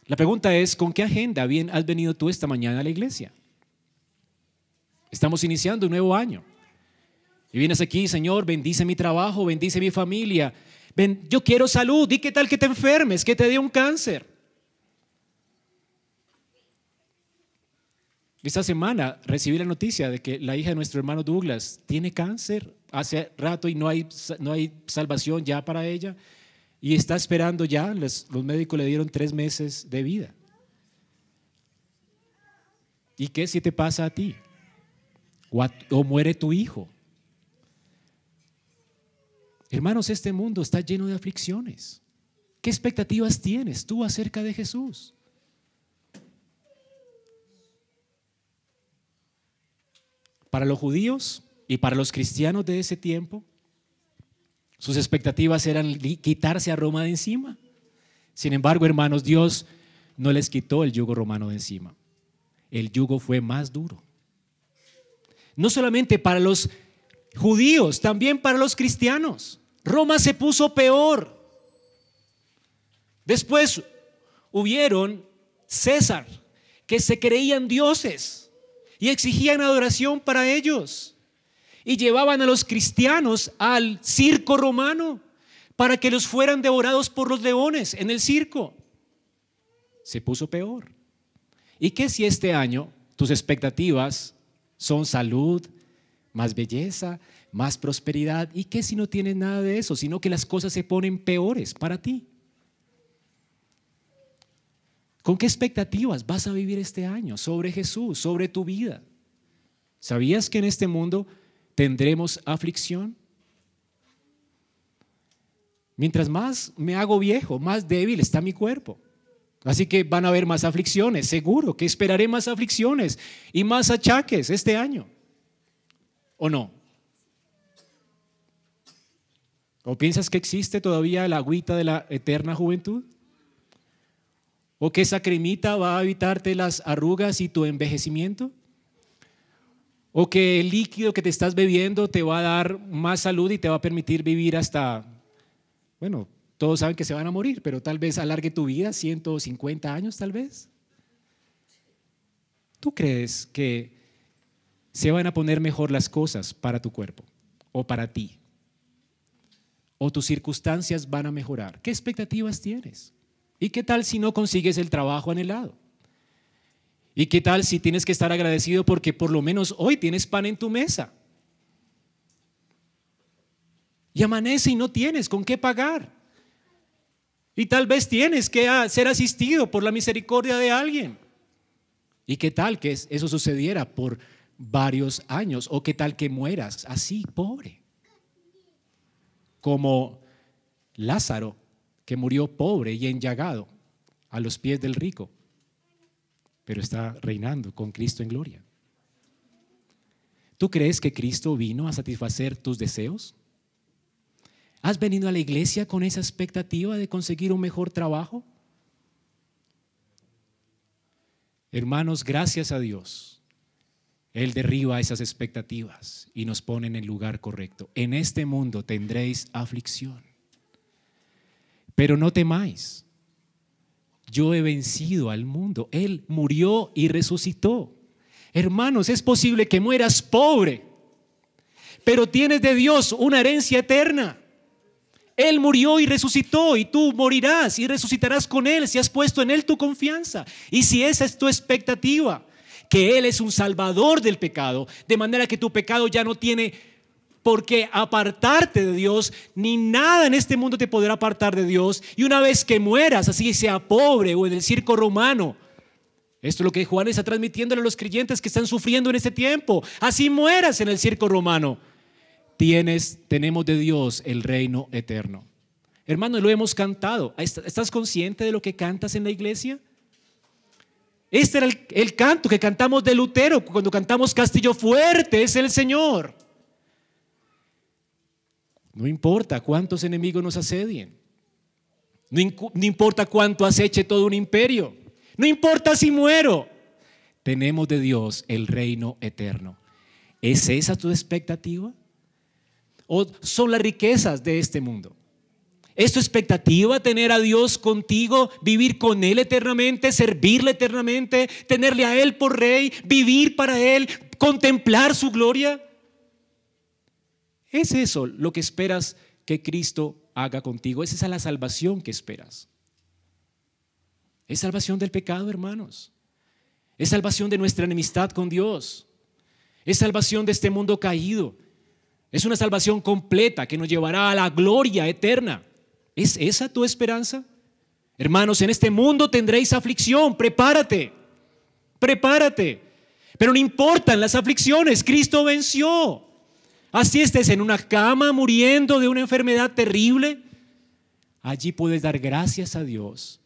La pregunta es, ¿con qué agenda bien has venido tú esta mañana a la iglesia? Estamos iniciando un nuevo año. Y vienes aquí, Señor, bendice mi trabajo, bendice mi familia. yo quiero salud. ¿Y qué tal que te enfermes, que te dé un cáncer? Esta semana recibí la noticia de que la hija de nuestro hermano Douglas tiene cáncer hace rato y no hay, no hay salvación ya para ella y está esperando ya, los, médicos le dieron tres meses de vida. ¿Y qué si te pasa a ti? O, muere tu hijo. Hermanos, este mundo está lleno de aflicciones. ¿Qué expectativas tienes tú acerca de Jesús? Para los judíos y para los cristianos de ese tiempo, sus expectativas eran quitarse a Roma de encima. Sin embargo, hermanos, Dios no les quitó el yugo romano de encima. El yugo fue más duro. No solamente para los judíos, también para los cristianos. Roma se puso peor. Después hubieron César, que se creían dioses y exigían adoración para ellos y llevaban a los cristianos al circo romano para que los fueran devorados por los leones en el circo. Se puso peor. ¿Y qué si este año tus expectativas son salud, más belleza, más prosperidad? ¿Y qué si no tienes nada de eso, sino que las cosas se ponen peores para ti? ¿Con qué expectativas vas a vivir este año sobre Jesús, sobre tu vida? ¿Sabías que en este mundo tendremos aflicción. Mientras más me hago viejo, más débil está mi cuerpo. Así que van a haber más aflicciones, seguro que esperaré más aflicciones y más achaques este año. ¿O no? ¿O piensas que existe todavía la agüita de la eterna juventud? ¿O que esa cremita va a evitarte las arrugas y tu envejecimiento? O que el líquido que te estás bebiendo te va a dar más salud y te va a permitir vivir hasta, bueno, todos saben que se van a morir, pero tal vez alargue tu vida 150 años tal vez. ¿Tú crees que se van a poner mejor las cosas para tu cuerpo o para ti? ¿O tus circunstancias van a mejorar? ¿Qué expectativas tienes? ¿Y qué tal si no consigues el trabajo anhelado? ¿Y qué tal si tienes que estar agradecido porque por lo menos hoy tienes pan en tu mesa? Y amanece y no tienes con qué pagar. Y tal vez tienes que ser asistido por la misericordia de alguien. ¿Y qué tal que eso sucediera por varios años? ¿O qué tal que mueras así, pobre? Como Lázaro, que murió pobre y enllagado a los pies del rico pero está reinando con Cristo en gloria. ¿Tú crees que Cristo vino a satisfacer tus deseos? ¿Has venido a la iglesia con esa expectativa de conseguir un mejor trabajo? Hermanos, gracias a Dios, Él derriba esas expectativas y nos pone en el lugar correcto. En este mundo tendréis aflicción, pero no temáis yo he vencido al mundo. Él murió y resucitó. Hermanos, es posible que mueras pobre, pero tienes de Dios una herencia eterna. Él murió y resucitó y tú morirás y resucitarás con Él si has puesto en Él tu confianza. Y si esa es tu expectativa, que Él es un salvador del pecado, de manera que tu pecado ya no tiene porque apartarte de Dios, ni nada en este mundo te podrá apartar de Dios. Y una vez que mueras, así sea pobre o en el circo romano, esto es lo que Juan está transmitiéndole a los creyentes que están sufriendo en este tiempo. Así mueras en el circo romano. Tienes, tenemos de Dios el reino eterno. Hermano, lo hemos cantado. ¿Estás consciente de lo que cantas en la iglesia? Este era el, el canto que cantamos de Lutero cuando cantamos Castillo Fuerte es el Señor. No importa cuántos enemigos nos asedien. No, no importa cuánto aceche todo un imperio. No importa si muero. Tenemos de Dios el reino eterno. ¿Es esa tu expectativa? ¿O son las riquezas de este mundo? ¿Es tu expectativa tener a Dios contigo, vivir con Él eternamente, servirle eternamente, tenerle a Él por rey, vivir para Él, contemplar su gloria? ¿Es eso lo que esperas que Cristo haga contigo? ¿Es esa la salvación que esperas? Es salvación del pecado, hermanos. Es salvación de nuestra enemistad con Dios. Es salvación de este mundo caído. Es una salvación completa que nos llevará a la gloria eterna. ¿Es esa tu esperanza? Hermanos, en este mundo tendréis aflicción, prepárate, prepárate. Pero no importan las aflicciones, Cristo venció. Así estés en una cama muriendo de una enfermedad terrible, allí puedes dar gracias a Dios,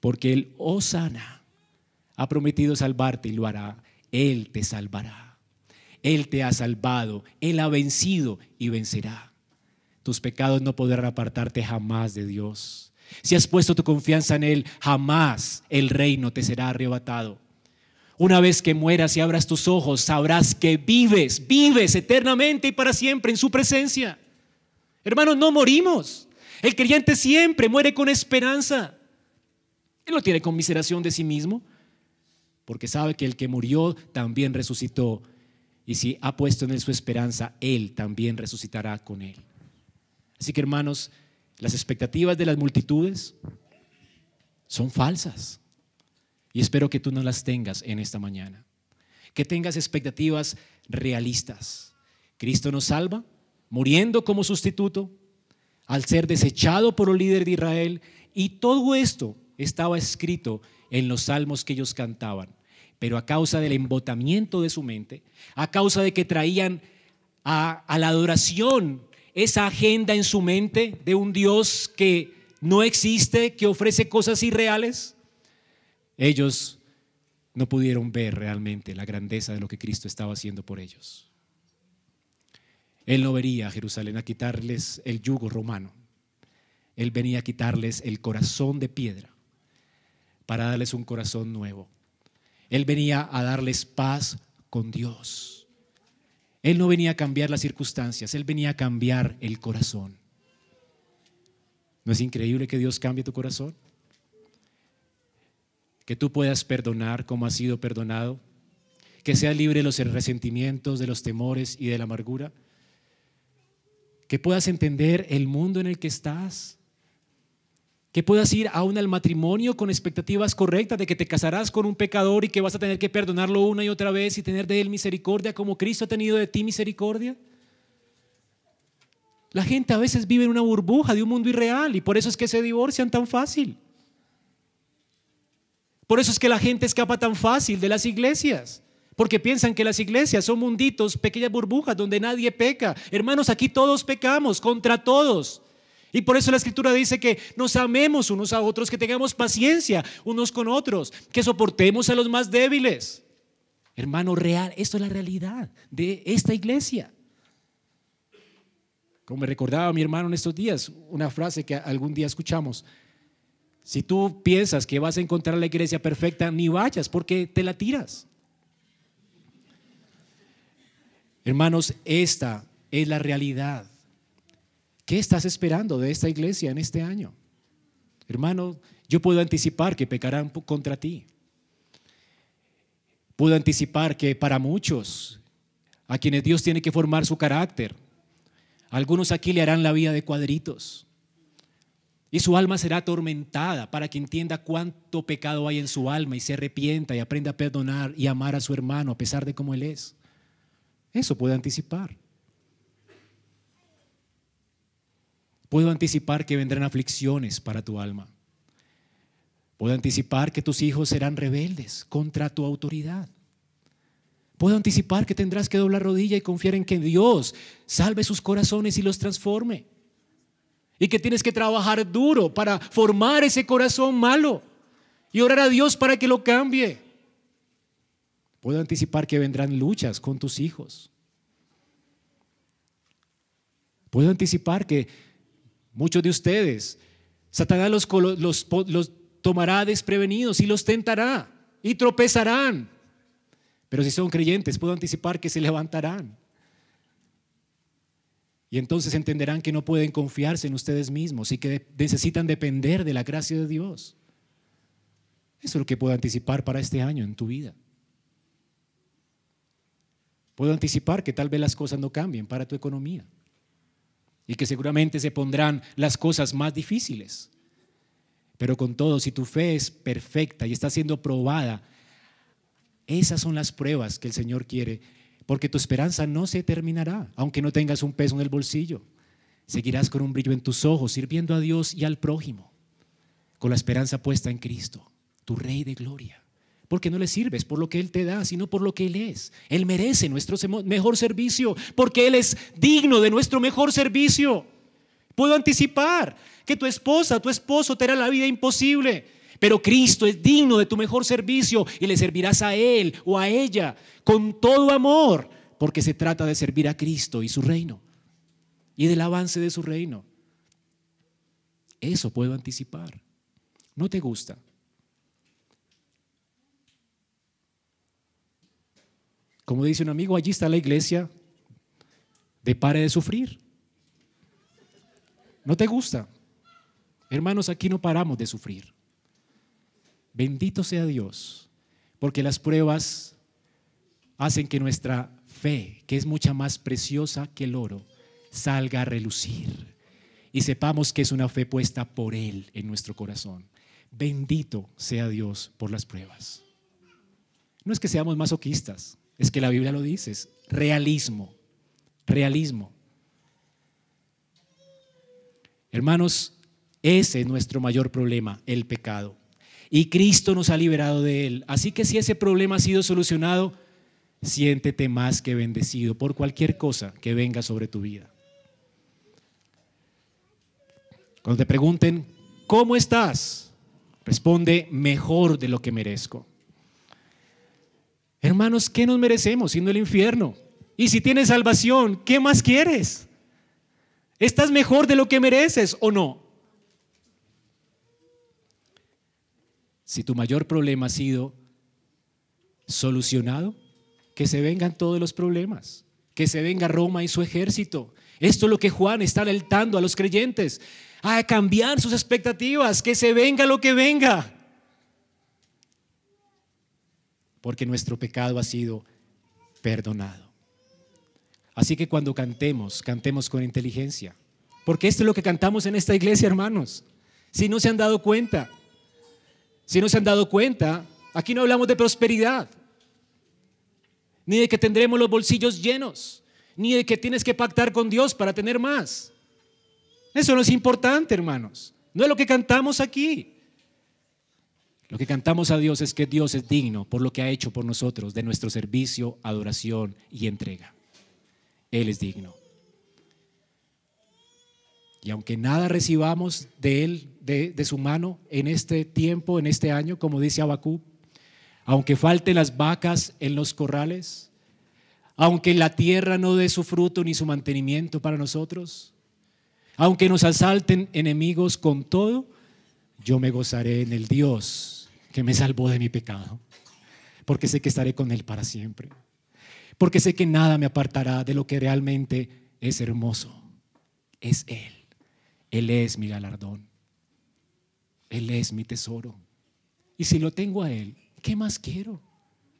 porque Él os sana, ha prometido salvarte y lo hará. Él te salvará. Él te ha salvado, Él ha vencido y vencerá. Tus pecados no podrán apartarte jamás de Dios. Si has puesto tu confianza en Él, jamás el reino te será arrebatado. Una vez que mueras y abras tus ojos, sabrás que vives, vives eternamente y para siempre en su presencia. Hermanos, no morimos. El creyente siempre muere con esperanza. Él no tiene conmiseración de sí mismo, porque sabe que el que murió también resucitó. Y si ha puesto en él su esperanza, Él también resucitará con Él. Así que hermanos, las expectativas de las multitudes son falsas. Y espero que tú no las tengas en esta mañana. Que tengas expectativas realistas. Cristo nos salva, muriendo como sustituto, al ser desechado por el líder de Israel. Y todo esto estaba escrito en los salmos que ellos cantaban. Pero a causa del embotamiento de su mente, a causa de que traían a, a la adoración esa agenda en su mente de un Dios que no existe, que ofrece cosas irreales, ellos no pudieron ver realmente la grandeza de lo que Cristo estaba haciendo por ellos. Él no vería a Jerusalén a quitarles el yugo romano. Él venía a quitarles el corazón de piedra para darles un corazón nuevo. Él venía a darles paz con Dios. Él no venía a cambiar las circunstancias, Él venía a cambiar el corazón. ¿No es increíble que Dios cambie tu corazón? Que tú puedas perdonar como has sido perdonado, que seas libre de los resentimientos, de los temores y de la amargura, que puedas entender el mundo en el que estás, que puedas ir aún al matrimonio con expectativas correctas de que te casarás con un pecador y que vas a tener que perdonarlo una y otra vez y tener de él misericordia como Cristo ha tenido de ti misericordia. La gente a veces vive en una burbuja de un mundo irreal y por eso es que se divorcian tan fácil. Por eso es que la gente escapa tan fácil de las iglesias. Porque piensan que las iglesias son munditos, pequeñas burbujas donde nadie peca. Hermanos, aquí todos pecamos contra todos. Y por eso la escritura dice que nos amemos unos a otros, que tengamos paciencia unos con otros, que soportemos a los más débiles. Hermano, real, esto es la realidad de esta iglesia. Como me recordaba mi hermano en estos días, una frase que algún día escuchamos. Si tú piensas que vas a encontrar la iglesia perfecta, ni vayas porque te la tiras. Hermanos, esta es la realidad. ¿Qué estás esperando de esta iglesia en este año? Hermano, yo puedo anticipar que pecarán contra ti. Puedo anticipar que para muchos, a quienes Dios tiene que formar su carácter, algunos aquí le harán la vida de cuadritos. Y su alma será atormentada para que entienda cuánto pecado hay en su alma y se arrepienta y aprenda a perdonar y amar a su hermano a pesar de cómo él es. Eso puede anticipar. Puedo anticipar que vendrán aflicciones para tu alma. Puedo anticipar que tus hijos serán rebeldes contra tu autoridad. Puedo anticipar que tendrás que doblar rodilla y confiar en que Dios salve sus corazones y los transforme. Y que tienes que trabajar duro para formar ese corazón malo y orar a Dios para que lo cambie. Puedo anticipar que vendrán luchas con tus hijos. Puedo anticipar que muchos de ustedes, Satanás los, los, tomará desprevenidos y los tentará y tropezarán. Pero si son creyentes, puedo anticipar que se levantarán. Y entonces entenderán que no pueden confiarse en ustedes mismos y que necesitan depender de la gracia de Dios. Eso es lo que puedo anticipar para este año en tu vida. Puedo anticipar que tal vez las cosas no cambien para tu economía y que seguramente se pondrán las cosas más difíciles. Pero con todo, si tu fe es perfecta y está siendo probada, esas son las pruebas que el Señor quiere porque tu esperanza no se terminará, aunque no tengas un peso en el bolsillo. Seguirás con un brillo en tus ojos, sirviendo a Dios y al prójimo, con la esperanza puesta en Cristo, tu Rey de gloria. Porque no le sirves por lo que Él te da, sino por lo que Él es. Él merece nuestro mejor servicio, porque Él es digno de nuestro mejor servicio. Puedo anticipar que tu esposa, tu esposo te hará la vida imposible, pero Cristo es digno de tu mejor servicio y le servirás a Él o a ella con todo amor, porque se trata de servir a Cristo y su reino y del avance de su reino. Eso puedo anticipar. ¿No te gusta? Como dice un amigo, allí está la iglesia de pare de sufrir. ¿No te gusta? Hermanos, aquí no paramos de sufrir. Bendito sea Dios, porque las pruebas hacen que nuestra fe, que es mucha más preciosa que el oro, salga a relucir y sepamos que es una fe puesta por Él en nuestro corazón. Bendito sea Dios por las pruebas. No es que seamos masoquistas, es que la Biblia lo dice, es realismo, realismo. Hermanos, ese es nuestro mayor problema, el pecado y Cristo nos ha liberado de él. Así que si ese problema ha sido solucionado, siéntete más que bendecido por cualquier cosa que venga sobre tu vida. Cuando te pregunten, ¿cómo estás? Responde, mejor de lo que merezco. Hermanos, ¿qué nos merecemos siendo el infierno? Y si tienes salvación, ¿qué más quieres? ¿Estás mejor de lo que mereces o no? Si tu mayor problema ha sido solucionado, que se vengan todos los problemas, que se venga Roma y su ejército. Esto es lo que Juan está alertando a los creyentes, a cambiar sus expectativas, que se venga lo que venga. Porque nuestro pecado ha sido perdonado. Así que cuando cantemos, cantemos con inteligencia. Porque esto es lo que cantamos en esta iglesia, hermanos. Si no se han dado cuenta, si no se han dado cuenta, aquí no hablamos de prosperidad, ni de que tendremos los bolsillos llenos, ni de que tienes que pactar con Dios para tener más. Eso no es importante, hermanos. No es lo que cantamos aquí. Lo que cantamos a Dios es que Dios es digno por lo que ha hecho por nosotros de nuestro servicio, adoración y entrega. Él es digno. Y aunque nada recibamos de Él, de, su mano, en este tiempo, en este año, como dice Abacú, aunque falten las vacas en los corrales, aunque la tierra no dé su fruto ni su mantenimiento para nosotros, aunque nos asalten enemigos con todo, yo me gozaré en el Dios que me salvó de mi pecado, porque sé que estaré con Él para siempre, porque sé que nada me apartará de lo que realmente es hermoso, es Él. Él es mi galardón. Él es mi tesoro. Y si lo tengo a Él, ¿qué más quiero?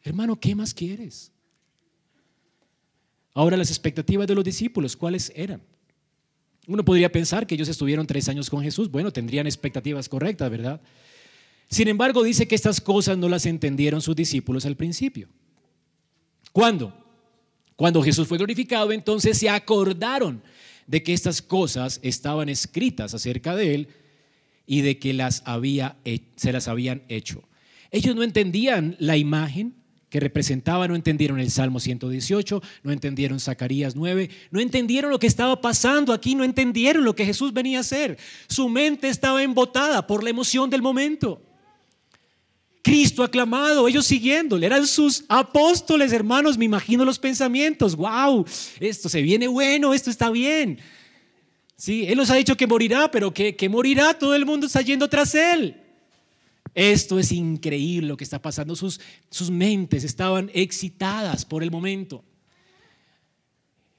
Hermano, ¿qué más quieres? Ahora las expectativas de los discípulos, ¿cuáles eran? Uno podría pensar que ellos estuvieron tres años con Jesús. Bueno, tendrían expectativas correctas, ¿verdad? Sin embargo, dice que estas cosas no las entendieron sus discípulos al principio. ¿Cuándo? Cuando Jesús fue glorificado, entonces se acordaron de que estas cosas estaban escritas acerca de él y de que las había, se las habían hecho. Ellos no entendían la imagen que representaba, no entendieron el Salmo 118, no entendieron Zacarías 9, no entendieron lo que estaba pasando aquí, no entendieron lo que Jesús venía a hacer. Su mente estaba embotada por la emoción del momento. Cristo aclamado, ellos siguiéndole, eran sus apóstoles, hermanos, me imagino los pensamientos, wow, esto se viene bueno, esto está bien. Sí, Él nos ha dicho que morirá, pero que, que morirá, todo el mundo está yendo tras Él. Esto es increíble lo que está pasando. Sus, sus mentes estaban excitadas por el momento.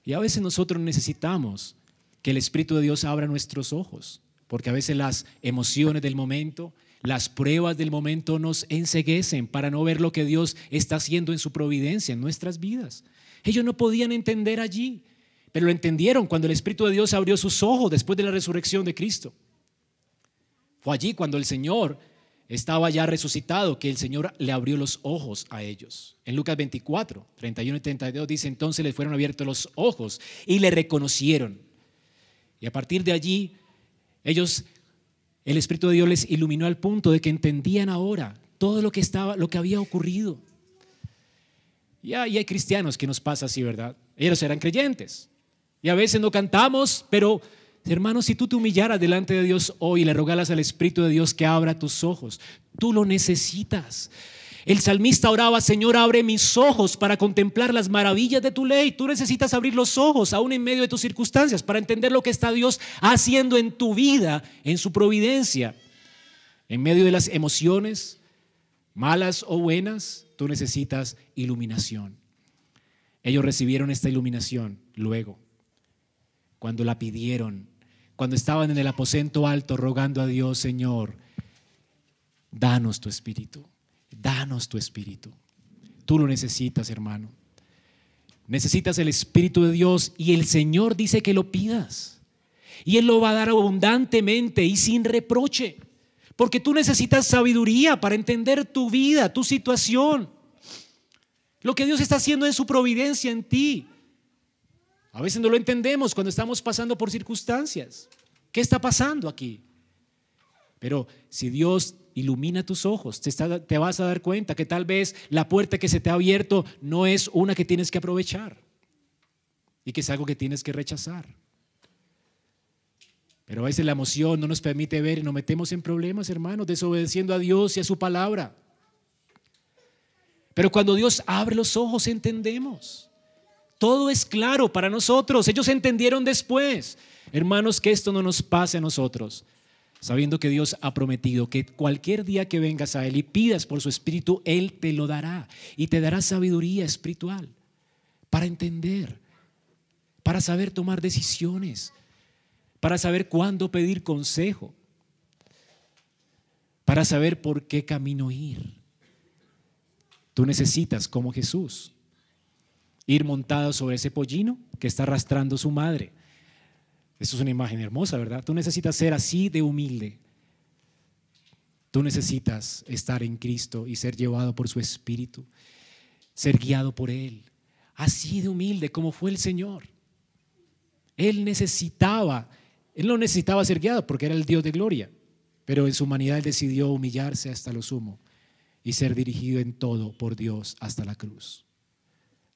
Y a veces nosotros necesitamos que el Espíritu de Dios abra nuestros ojos, porque a veces las emociones del momento, las pruebas del momento nos enseguecen para no ver lo que Dios está haciendo en su providencia, en nuestras vidas. Ellos no podían entender allí, pero lo entendieron cuando el Espíritu de Dios abrió sus ojos después de la resurrección de Cristo. Fue allí cuando el Señor estaba ya resucitado que el Señor le abrió los ojos a ellos. En Lucas 24, 31 y 32 dice, entonces les fueron abiertos los ojos y le reconocieron. Y a partir de allí, ellos, el Espíritu de Dios les iluminó al punto de que entendían ahora todo lo que estaba, lo que había ocurrido. Y hay cristianos que nos pasa así, ¿verdad? Ellos eran creyentes. Y a veces no cantamos, pero Hermanos, si tú te humillaras delante de Dios hoy y le rogaras al Espíritu de Dios que abra tus ojos, tú lo necesitas. El salmista oraba, Señor, abre mis ojos para contemplar las maravillas de tu ley. Tú necesitas abrir los ojos, aún en medio de tus circunstancias, para entender lo que está Dios haciendo en tu vida, en su providencia. En medio de las emociones, malas o buenas, tú necesitas iluminación. Ellos recibieron esta iluminación luego, cuando la pidieron cuando estaban en el aposento alto rogando a Dios, Señor, danos tu espíritu, danos tu espíritu. Tú lo necesitas, hermano. Necesitas el espíritu de Dios y el Señor dice que lo pidas. Y Él lo va a dar abundantemente y sin reproche. Porque tú necesitas sabiduría para entender tu vida, tu situación. Lo que Dios está haciendo en su providencia en ti. A veces no lo entendemos cuando estamos pasando por circunstancias. ¿Qué está pasando aquí? Pero si Dios ilumina tus ojos, te, vas a dar cuenta que tal vez la puerta que se te ha abierto no es una que tienes que aprovechar y que es algo que tienes que rechazar. Pero a veces la emoción no nos permite ver y nos metemos en problemas, hermanos, desobedeciendo a Dios y a su palabra. Pero cuando Dios abre los ojos entendemos. Todo es claro para nosotros. Ellos entendieron después. Hermanos, que esto no nos pase a nosotros, sabiendo que Dios ha prometido que cualquier día que vengas a Él y pidas por su Espíritu, Él te lo dará y te dará sabiduría espiritual para entender, para saber tomar decisiones, para saber cuándo pedir consejo, para saber por qué camino ir. Tú necesitas, como Jesús, ir montado sobre ese pollino que está arrastrando su madre. Eso es una imagen hermosa, ¿verdad? Tú necesitas ser así de humilde. Tú necesitas estar en Cristo y ser llevado por su Espíritu, ser guiado por Él. Así de humilde como fue el Señor. Él necesitaba, Él no necesitaba ser guiado porque era el Dios de gloria, pero en su humanidad Él decidió humillarse hasta lo sumo y ser dirigido en todo por Dios hasta la cruz.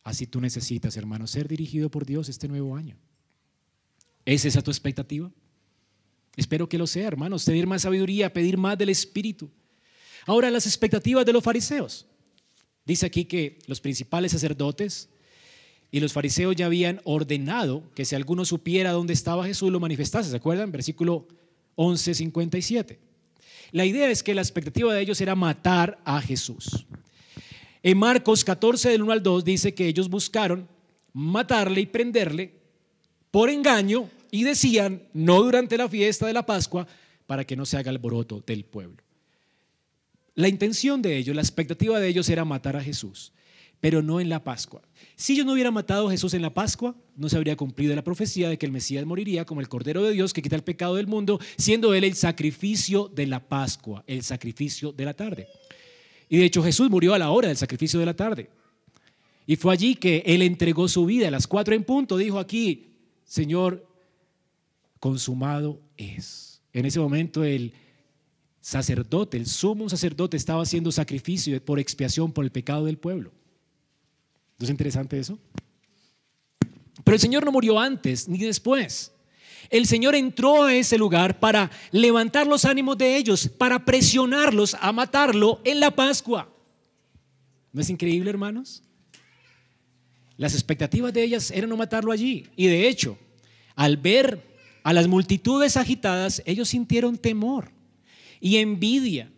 Así tú necesitas, hermano, ser dirigido por Dios este nuevo año. ¿Es esa tu expectativa? Espero que lo sea, hermanos. Pedir más sabiduría, pedir más del Espíritu. Ahora, las expectativas de los fariseos. Dice aquí que los principales sacerdotes y los fariseos ya habían ordenado que si alguno supiera dónde estaba Jesús, lo manifestase. ¿Se acuerdan? Versículo 11, 57. La idea es que la expectativa de ellos era matar a Jesús. En Marcos 14 del 1 al 2 dice que ellos buscaron matarle y prenderle por engaño y decían, no durante la fiesta de la Pascua, para que no se haga alboroto del pueblo. La intención de ellos, la expectativa de ellos era matar a Jesús, pero no en la Pascua. Si ellos no hubieran matado a Jesús en la Pascua, no se habría cumplido la profecía de que el Mesías moriría como el Cordero de Dios que quita el pecado del mundo, siendo él el sacrificio de la Pascua, el sacrificio de la tarde. Y de hecho Jesús murió a la hora del sacrificio de la tarde. Y fue allí que Él entregó su vida. A las cuatro en punto dijo aquí, Señor, consumado es. En ese momento el sacerdote, el sumo sacerdote estaba haciendo sacrificio por expiación por el pecado del pueblo. ¿No es interesante eso? Pero el Señor no murió antes ni después. El Señor entró a ese lugar para levantar los ánimos de ellos, para presionarlos a matarlo en la Pascua. ¿No es increíble, hermanos? Las expectativas de ellas eran no matarlo allí. Y de hecho, al ver a las multitudes agitadas, ellos sintieron temor y envidia.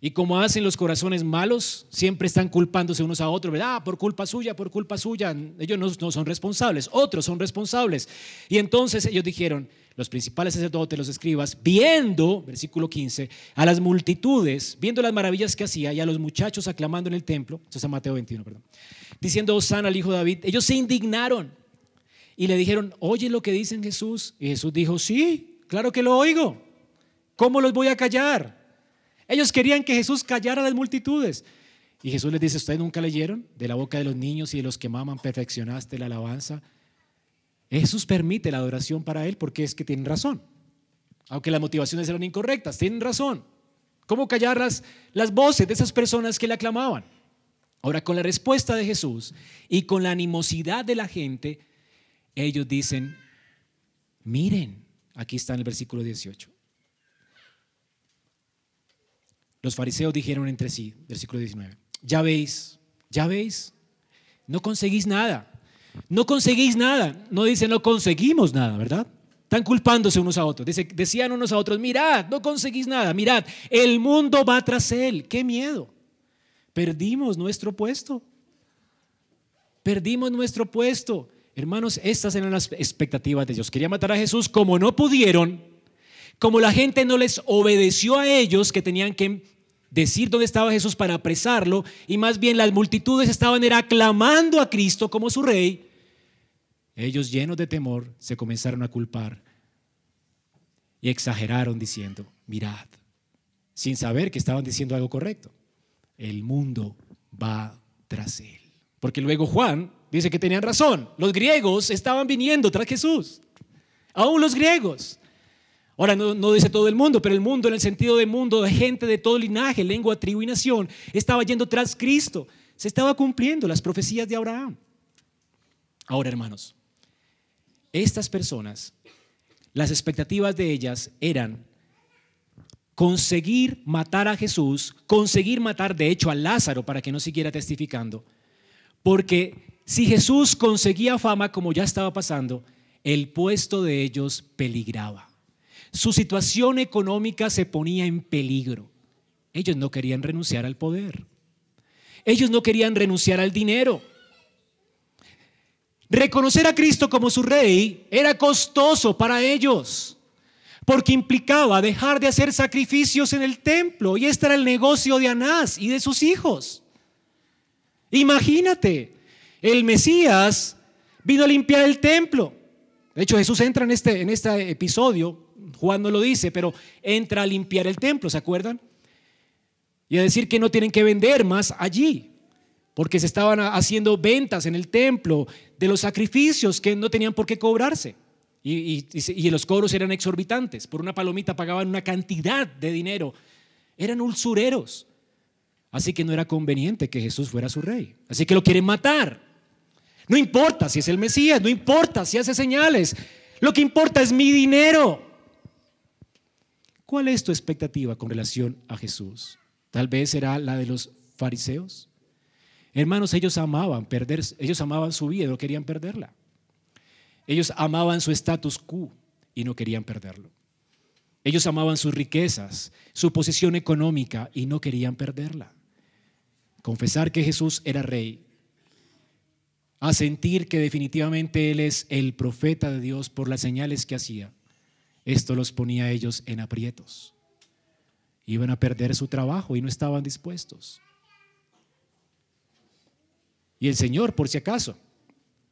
Y como hacen los corazones malos, siempre están culpándose unos a otros, ¿verdad? Ah, por culpa suya, por culpa suya. Ellos no, son responsables, otros son responsables. Y entonces ellos dijeron, los principales sacerdotes, los escribas, viendo, versículo 15, a las multitudes, viendo las maravillas que hacía y a los muchachos aclamando en el templo, eso es Mateo 21, perdón, diciendo Osana al hijo David, ellos se indignaron y le dijeron, oye lo que dicen Jesús. Y Jesús dijo, sí, claro que lo oigo. ¿Cómo los voy a callar? Ellos querían que Jesús callara a las multitudes. Y Jesús les dice, ¿ustedes nunca leyeron? De la boca de los niños y de los que maman perfeccionaste la alabanza. Jesús permite la adoración para Él porque es que tienen razón. Aunque las motivaciones eran incorrectas, tienen razón. ¿Cómo callar las, las voces de esas personas que le aclamaban? Ahora, con la respuesta de Jesús y con la animosidad de la gente, ellos dicen, miren, aquí está en el versículo 18. Los fariseos dijeron entre sí, versículo 19, ya veis, ya veis, no conseguís nada, no conseguís nada, no dice no conseguimos nada, ¿verdad? Están culpándose unos a otros, decían unos a otros, mirad, no conseguís nada, mirad, el mundo va tras él, qué miedo, perdimos nuestro puesto, perdimos nuestro puesto. Hermanos, estas eran las expectativas de Dios. Quería matar a Jesús como no pudieron, como la gente no les obedeció a ellos que tenían que decir dónde estaba Jesús para apresarlo, y más bien las multitudes estaban aclamando a Cristo como su rey, ellos llenos de temor se comenzaron a culpar y exageraron diciendo, mirad, sin saber que estaban diciendo algo correcto, el mundo va tras él. Porque luego Juan dice que tenían razón, los griegos estaban viniendo tras Jesús, aún los griegos. Ahora no, dice todo el mundo, pero el mundo en el sentido de mundo, de gente de todo linaje, lengua, tribu y nación, estaba yendo tras Cristo. Se estaba cumpliendo las profecías de Abraham. Ahora, hermanos, estas personas, las expectativas de ellas eran conseguir matar a Jesús, conseguir matar de hecho a Lázaro para que no siguiera testificando, porque si Jesús conseguía fama como ya estaba pasando, el puesto de ellos peligraba. Su situación económica se ponía en peligro. Ellos no querían renunciar al poder. Ellos no querían renunciar al dinero. Reconocer a Cristo como su rey era costoso para ellos, porque implicaba dejar de hacer sacrificios en el templo, y este era el negocio de Anás y de sus hijos. Imagínate, el Mesías vino a limpiar el templo. De hecho, Jesús entra en este, en este episodio Juan no lo dice, pero entra a limpiar el templo, ¿se acuerdan? Y a decir que no tienen que vender más allí, porque se estaban haciendo ventas en el templo de los sacrificios que no tenían por qué cobrarse. Y, los cobros eran exorbitantes. Por una palomita pagaban una cantidad de dinero. Eran usureros. Así que no era conveniente que Jesús fuera su rey. Así que lo quieren matar. No importa si es el Mesías, no importa si hace señales. Lo que importa es mi dinero. ¿Cuál es tu expectativa con relación a Jesús? Tal vez será la de los fariseos. Hermanos, ellos amaban perder, ellos amaban su vida no querían perderla. Ellos amaban su status quo y no querían perderlo. Ellos amaban sus riquezas, su posición económica y no querían perderla. Confesar que Jesús era rey, a sentir que definitivamente Él es el profeta de Dios por las señales que hacía, esto los ponía a ellos en aprietos. Iban a perder su trabajo y no estaban dispuestos. Y el Señor, por si acaso,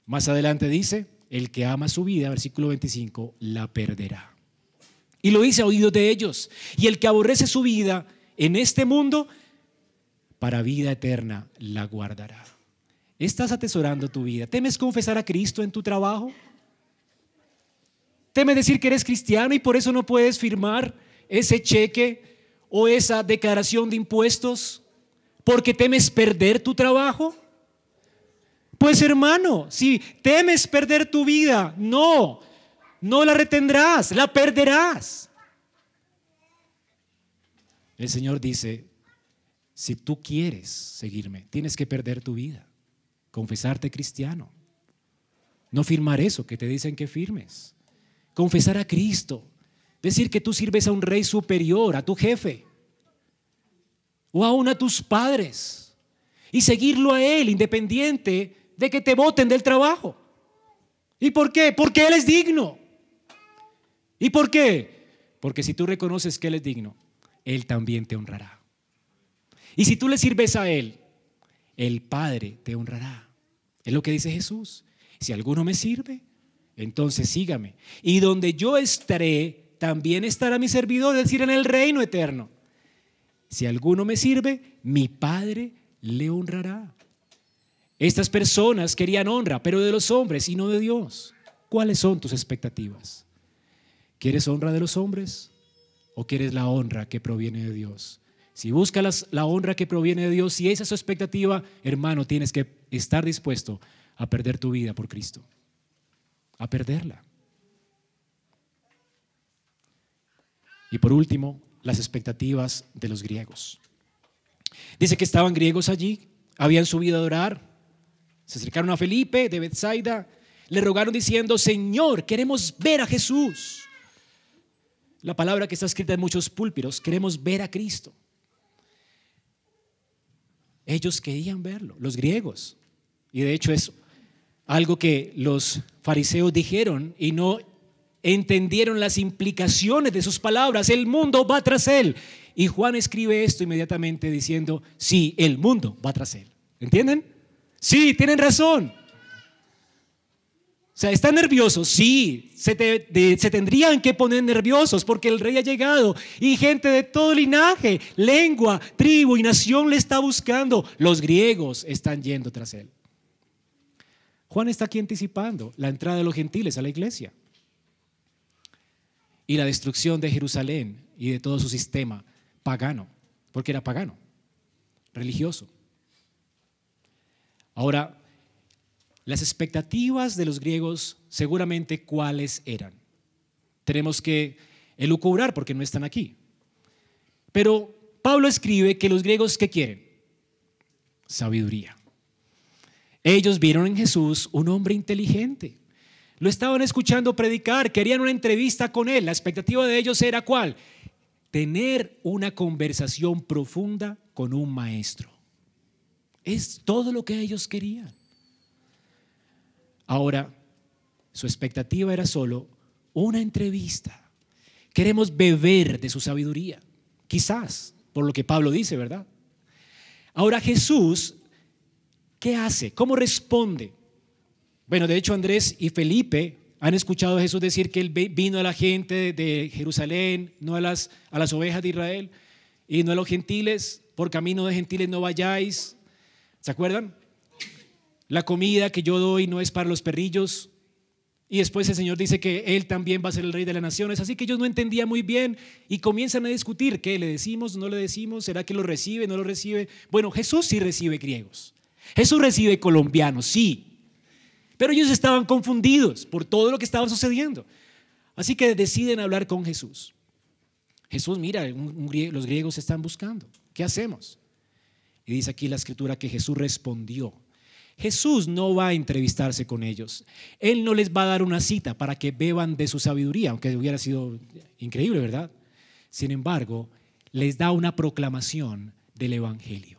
más adelante dice, el que ama su vida, versículo 25, la perderá. Y lo dice a oídos de ellos. Y el que aborrece su vida en este mundo, para vida eterna la guardará. ¿Estás atesorando tu vida? ¿Temes confesar a Cristo en tu trabajo? Teme decir que eres cristiano y por eso no puedes firmar ese cheque o esa declaración de impuestos porque temes perder tu trabajo. Pues hermano, si temes perder tu vida, no, no la retendrás, la perderás. El Señor dice, si tú quieres seguirme, tienes que perder tu vida, confesarte cristiano, no firmar eso que te dicen que firmes confesar a Cristo, decir que tú sirves a un rey superior, a tu jefe, o aún a tus padres, y seguirlo a Él independiente de que te voten del trabajo. ¿Y por qué? Porque Él es digno. ¿Y por qué? Porque si tú reconoces que Él es digno, Él también te honrará. Y si tú le sirves a Él, el Padre te honrará. Es lo que dice Jesús. Si alguno me sirve, entonces sígame. Y donde yo estaré, también estará mi servidor, es decir, en el reino eterno. Si alguno me sirve, mi Padre le honrará. Estas personas querían honra, pero de los hombres y no de Dios. ¿Cuáles son tus expectativas? ¿Quieres honra de los hombres o quieres la honra que proviene de Dios? Si buscas la honra que proviene de Dios, si esa es su expectativa, hermano, tienes que estar dispuesto a perder tu vida por Cristo. A perderla. Y por último, las expectativas de los griegos. Dice que estaban griegos allí, habían subido a adorar, se acercaron a Felipe de Bethsaida, le rogaron diciendo, Señor, queremos ver a Jesús. La palabra que está escrita en muchos púlpitos, queremos ver a Cristo. Ellos querían verlo, los griegos. Y de hecho es algo que los fariseos dijeron y no entendieron las implicaciones de sus palabras. El mundo va tras él. Y Juan escribe esto inmediatamente diciendo, sí, el mundo va tras él. ¿Entienden? Sí, tienen razón. O sea, ¿están nerviosos? Sí, se, se, tendrían que poner nerviosos porque el rey ha llegado y gente de todo linaje, lengua, tribu y nación le está buscando. Los griegos están yendo tras él. Juan está aquí anticipando la entrada de los gentiles a la iglesia y la destrucción de Jerusalén y de todo su sistema pagano, porque era pagano, religioso. Ahora, las expectativas de los griegos seguramente cuáles eran. Tenemos que elucubrar porque no están aquí. Pero Pablo escribe que los griegos ¿qué quieren? Sabiduría. Ellos vieron en Jesús un hombre inteligente. Lo estaban escuchando predicar, querían una entrevista con él. La expectativa de ellos era cuál? Tener una conversación profunda con un maestro. Es todo lo que ellos querían. Ahora, su expectativa era solo una entrevista. Queremos beber de su sabiduría, quizás, por lo que Pablo dice, ¿verdad? Ahora Jesús, ¿qué hace? ¿Cómo responde? Bueno, de hecho Andrés y Felipe han escuchado a Jesús decir que él vino a la gente de Jerusalén, no a las, a las ovejas de Israel, y no a los gentiles, por camino de gentiles no vayáis, ¿Se acuerdan? La comida que yo doy no es para los perrillos. Y después el Señor dice que Él también va a ser el rey de las naciones. Así que ellos no entendían muy bien y comienzan a discutir. ¿Qué le decimos? ¿No le decimos? ¿Será que lo recibe? ¿No lo recibe? Bueno, Jesús sí recibe griegos. Jesús recibe colombianos, sí. Pero ellos estaban confundidos por todo lo que estaba sucediendo. Así que deciden hablar con Jesús. Jesús, mira, los griegos están buscando. ¿Qué hacemos? Y dice aquí la escritura que Jesús respondió. Jesús no va a entrevistarse con ellos. Él no les va a dar una cita para que beban de su sabiduría, aunque hubiera sido increíble, ¿verdad? Sin embargo, les da una proclamación del Evangelio.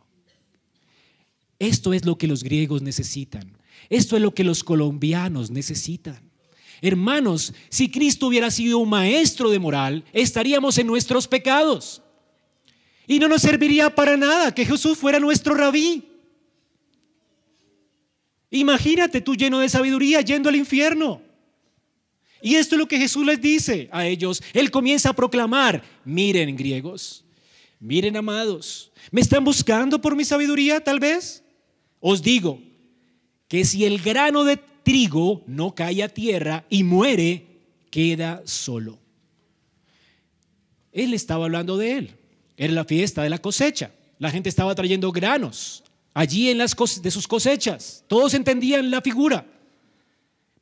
Esto es lo que los griegos necesitan. Esto es lo que los colombianos necesitan. Hermanos, si Cristo hubiera sido un maestro de moral, estaríamos en nuestros pecados. Y no nos serviría para nada que Jesús fuera nuestro rabí. Imagínate tú lleno de sabiduría yendo al infierno. Y esto es lo que Jesús les dice a ellos. Él comienza a proclamar, miren griegos, miren amados, ¿me están buscando por mi sabiduría tal vez? Os digo que si el grano de trigo no cae a tierra y muere, queda solo. Él estaba hablando de él. Era la fiesta de la cosecha. La gente estaba trayendo granos allí en las de sus cosechas. Todos entendían la figura.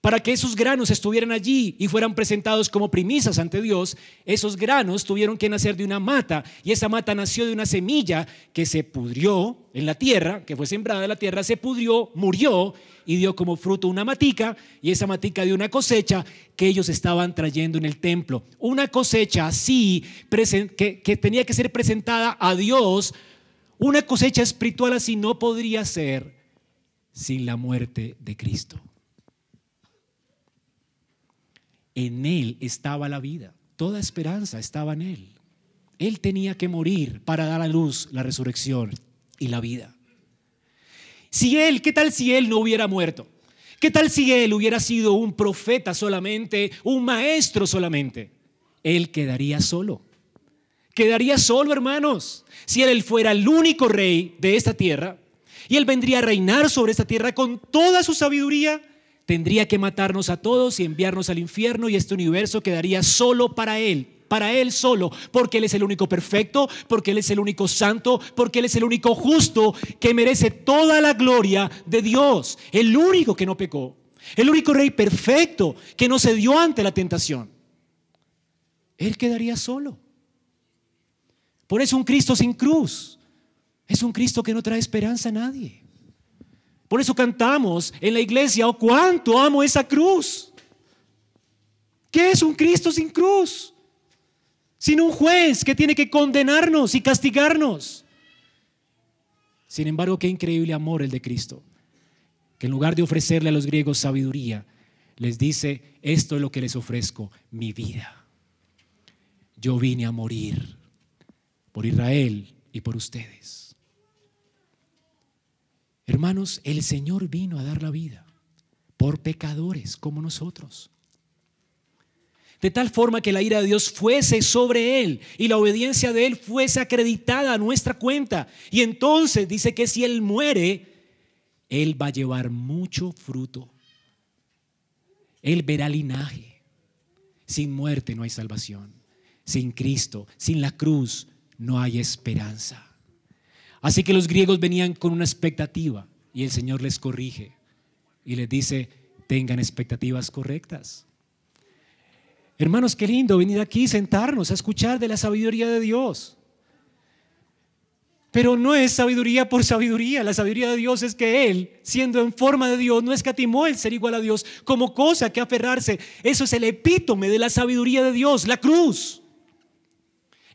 Para que esos granos estuvieran allí y fueran presentados como primisas ante Dios, esos granos tuvieron que nacer de una mata y esa mata nació de una semilla que se pudrió en la tierra, que fue sembrada en la tierra, se pudrió, murió y dio como fruto una matica y esa matica dio una cosecha que ellos estaban trayendo en el templo. Una cosecha así que tenía que ser presentada a Dios, una cosecha espiritual así no podría ser sin la muerte de Cristo. En Él estaba la vida, toda esperanza estaba en Él. Él tenía que morir para dar a luz la resurrección y la vida. Si Él, ¿qué tal si Él no hubiera muerto? ¿Qué tal si Él hubiera sido un profeta solamente, un maestro solamente? Él quedaría solo. Quedaría solo, hermanos. Si Él fuera el único rey de esta tierra, y Él vendría a reinar sobre esta tierra con toda su sabiduría. Tendría que matarnos a todos y enviarnos al infierno y este universo quedaría solo para Él, para Él solo, porque Él es el único perfecto, porque Él es el único santo, porque Él es el único justo que merece toda la gloria de Dios, el único que no pecó, el único rey perfecto que no se dio ante la tentación. Él quedaría solo. Por eso un Cristo sin cruz es un Cristo que no trae esperanza a nadie. Por eso cantamos en la iglesia, oh cuánto amo esa cruz. ¿Qué es un Cristo sin cruz? Sin un juez que tiene que condenarnos y castigarnos. Sin embargo, qué increíble amor el de Cristo, que en lugar de ofrecerle a los griegos sabiduría, les dice, esto es lo que les ofrezco, mi vida. Yo vine a morir por Israel y por ustedes. Hermanos, el Señor vino a dar la vida por pecadores como nosotros. De tal forma que la ira de Dios fuese sobre él y la obediencia de él fuese acreditada a nuestra cuenta. Y entonces dice que si él muere, él va a llevar mucho fruto. Él verá linaje. Sin muerte no hay salvación. Sin Cristo, sin la cruz, no hay esperanza. Así que los griegos venían con una expectativa y el Señor les corrige y les dice, tengan expectativas correctas. Hermanos, qué lindo venir aquí, sentarnos a escuchar de la sabiduría de Dios. Pero no es sabiduría por sabiduría. La sabiduría de Dios es que Él, siendo en forma de Dios, no escatimó el ser igual a Dios como cosa que aferrarse. Eso es el epítome de la sabiduría de Dios, la cruz.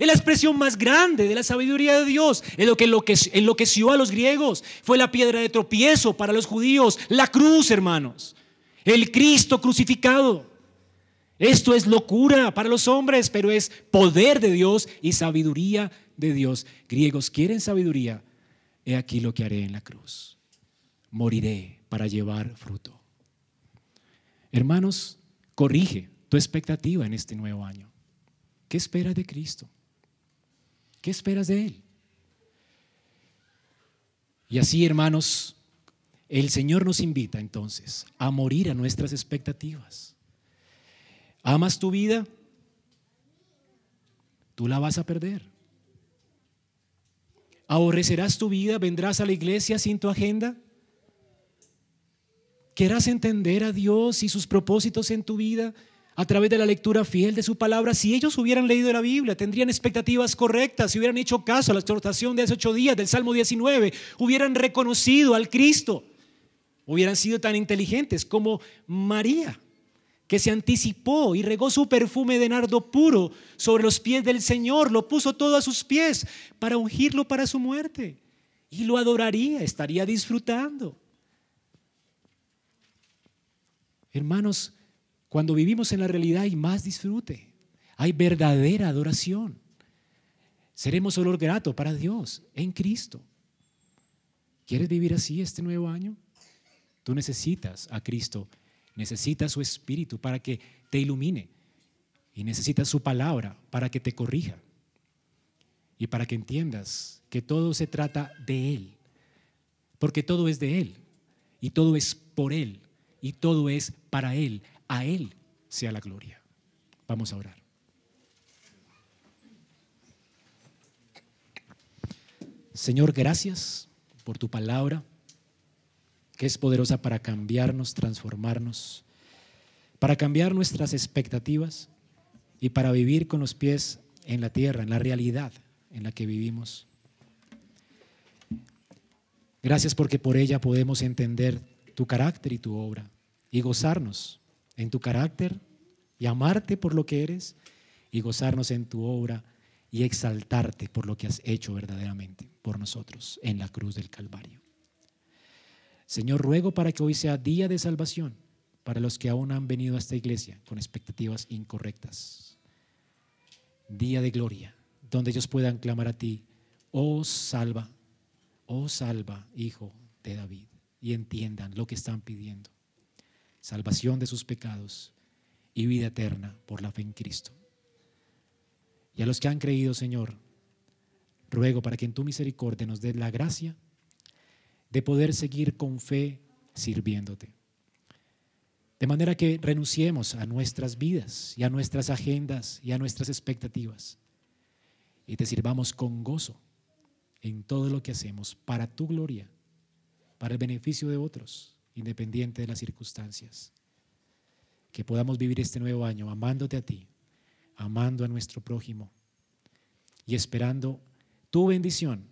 Es la expresión más grande de la sabiduría de Dios. Es lo que enloqueció a los griegos. Fue la piedra de tropiezo para los judíos. La cruz, hermanos. El Cristo crucificado. Esto es locura para los hombres, pero es poder de Dios y sabiduría de Dios. Griegos, ¿quieren sabiduría? He aquí lo que haré en la cruz. Moriré para llevar fruto. Hermanos, corrige tu expectativa en este nuevo año. ¿Qué esperas de Cristo? ¿Qué esperas de Él? Y así, hermanos, el Señor nos invita entonces a morir a nuestras expectativas. ¿Amas tu vida? Tú la vas a perder. ¿Aborrecerás tu vida? ¿Vendrás a la iglesia sin tu agenda? ¿Querrás entender a Dios y sus propósitos en tu vida? A través de la lectura fiel de su palabra, si ellos hubieran leído la Biblia, tendrían expectativas correctas, si hubieran hecho caso a la exhortación de esos ocho días del Salmo 19, hubieran reconocido al Cristo, hubieran sido tan inteligentes como María, que se anticipó y regó su perfume de nardo puro sobre los pies del Señor, lo puso todo a sus pies para ungirlo para su muerte y lo adoraría, estaría disfrutando. Hermanos, cuando vivimos en la realidad hay más disfrute, hay verdadera adoración. Seremos olor grato para Dios en Cristo. ¿Quieres vivir así este nuevo año? Tú necesitas a Cristo, necesitas su Espíritu para que te ilumine y necesitas su palabra para que te corrija y para que entiendas que todo se trata de Él, porque todo es de Él y todo es por Él y todo es para Él a Él sea la gloria. Vamos a orar. Señor, gracias por tu palabra, que es poderosa para cambiarnos, transformarnos. para cambiar nuestras expectativas y para vivir con los pies en la tierra, en la realidad en la que vivimos. Gracias porque por ella podemos entender tu carácter y tu obra y gozarnos en tu carácter y amarte por lo que eres y gozarnos en tu obra y exaltarte por lo que has hecho verdaderamente por nosotros en la cruz del Calvario. Señor, ruego para que hoy sea día de salvación para los que aún han venido a esta iglesia con expectativas incorrectas. Día de gloria, donde ellos puedan clamar a ti, oh salva, oh salva, hijo de David, y entiendan lo que están pidiendo. Salvación de sus pecados y vida eterna por la fe en Cristo. Y a los que han creído, Señor, ruego para que en tu misericordia nos des la gracia de poder seguir con fe sirviéndote. De manera que renunciemos a nuestras vidas y a nuestras agendas y a nuestras expectativas y te sirvamos con gozo en todo lo que hacemos para tu gloria, para el beneficio de otros, independiente de las circunstancias. Que podamos vivir este nuevo año amándote a ti, amando a nuestro prójimo y esperando tu bendición,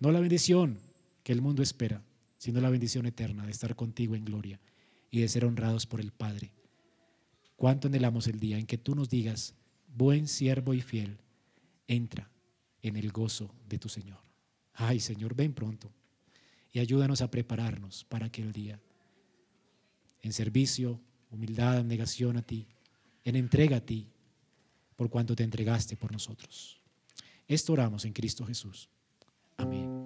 no la bendición que el mundo espera, sino la bendición eterna de estar contigo en gloria y de ser honrados por el Padre. ¿Cuánto anhelamos el día en que tú nos digas, buen siervo y fiel, entra en el gozo de tu Señor? Ay, Señor, ven pronto y ayúdanos a prepararnos para aquel día. En servicio, humildad, negación a ti, en entrega a ti, por cuanto te entregaste por nosotros. Esto oramos en Cristo Jesús. Amén.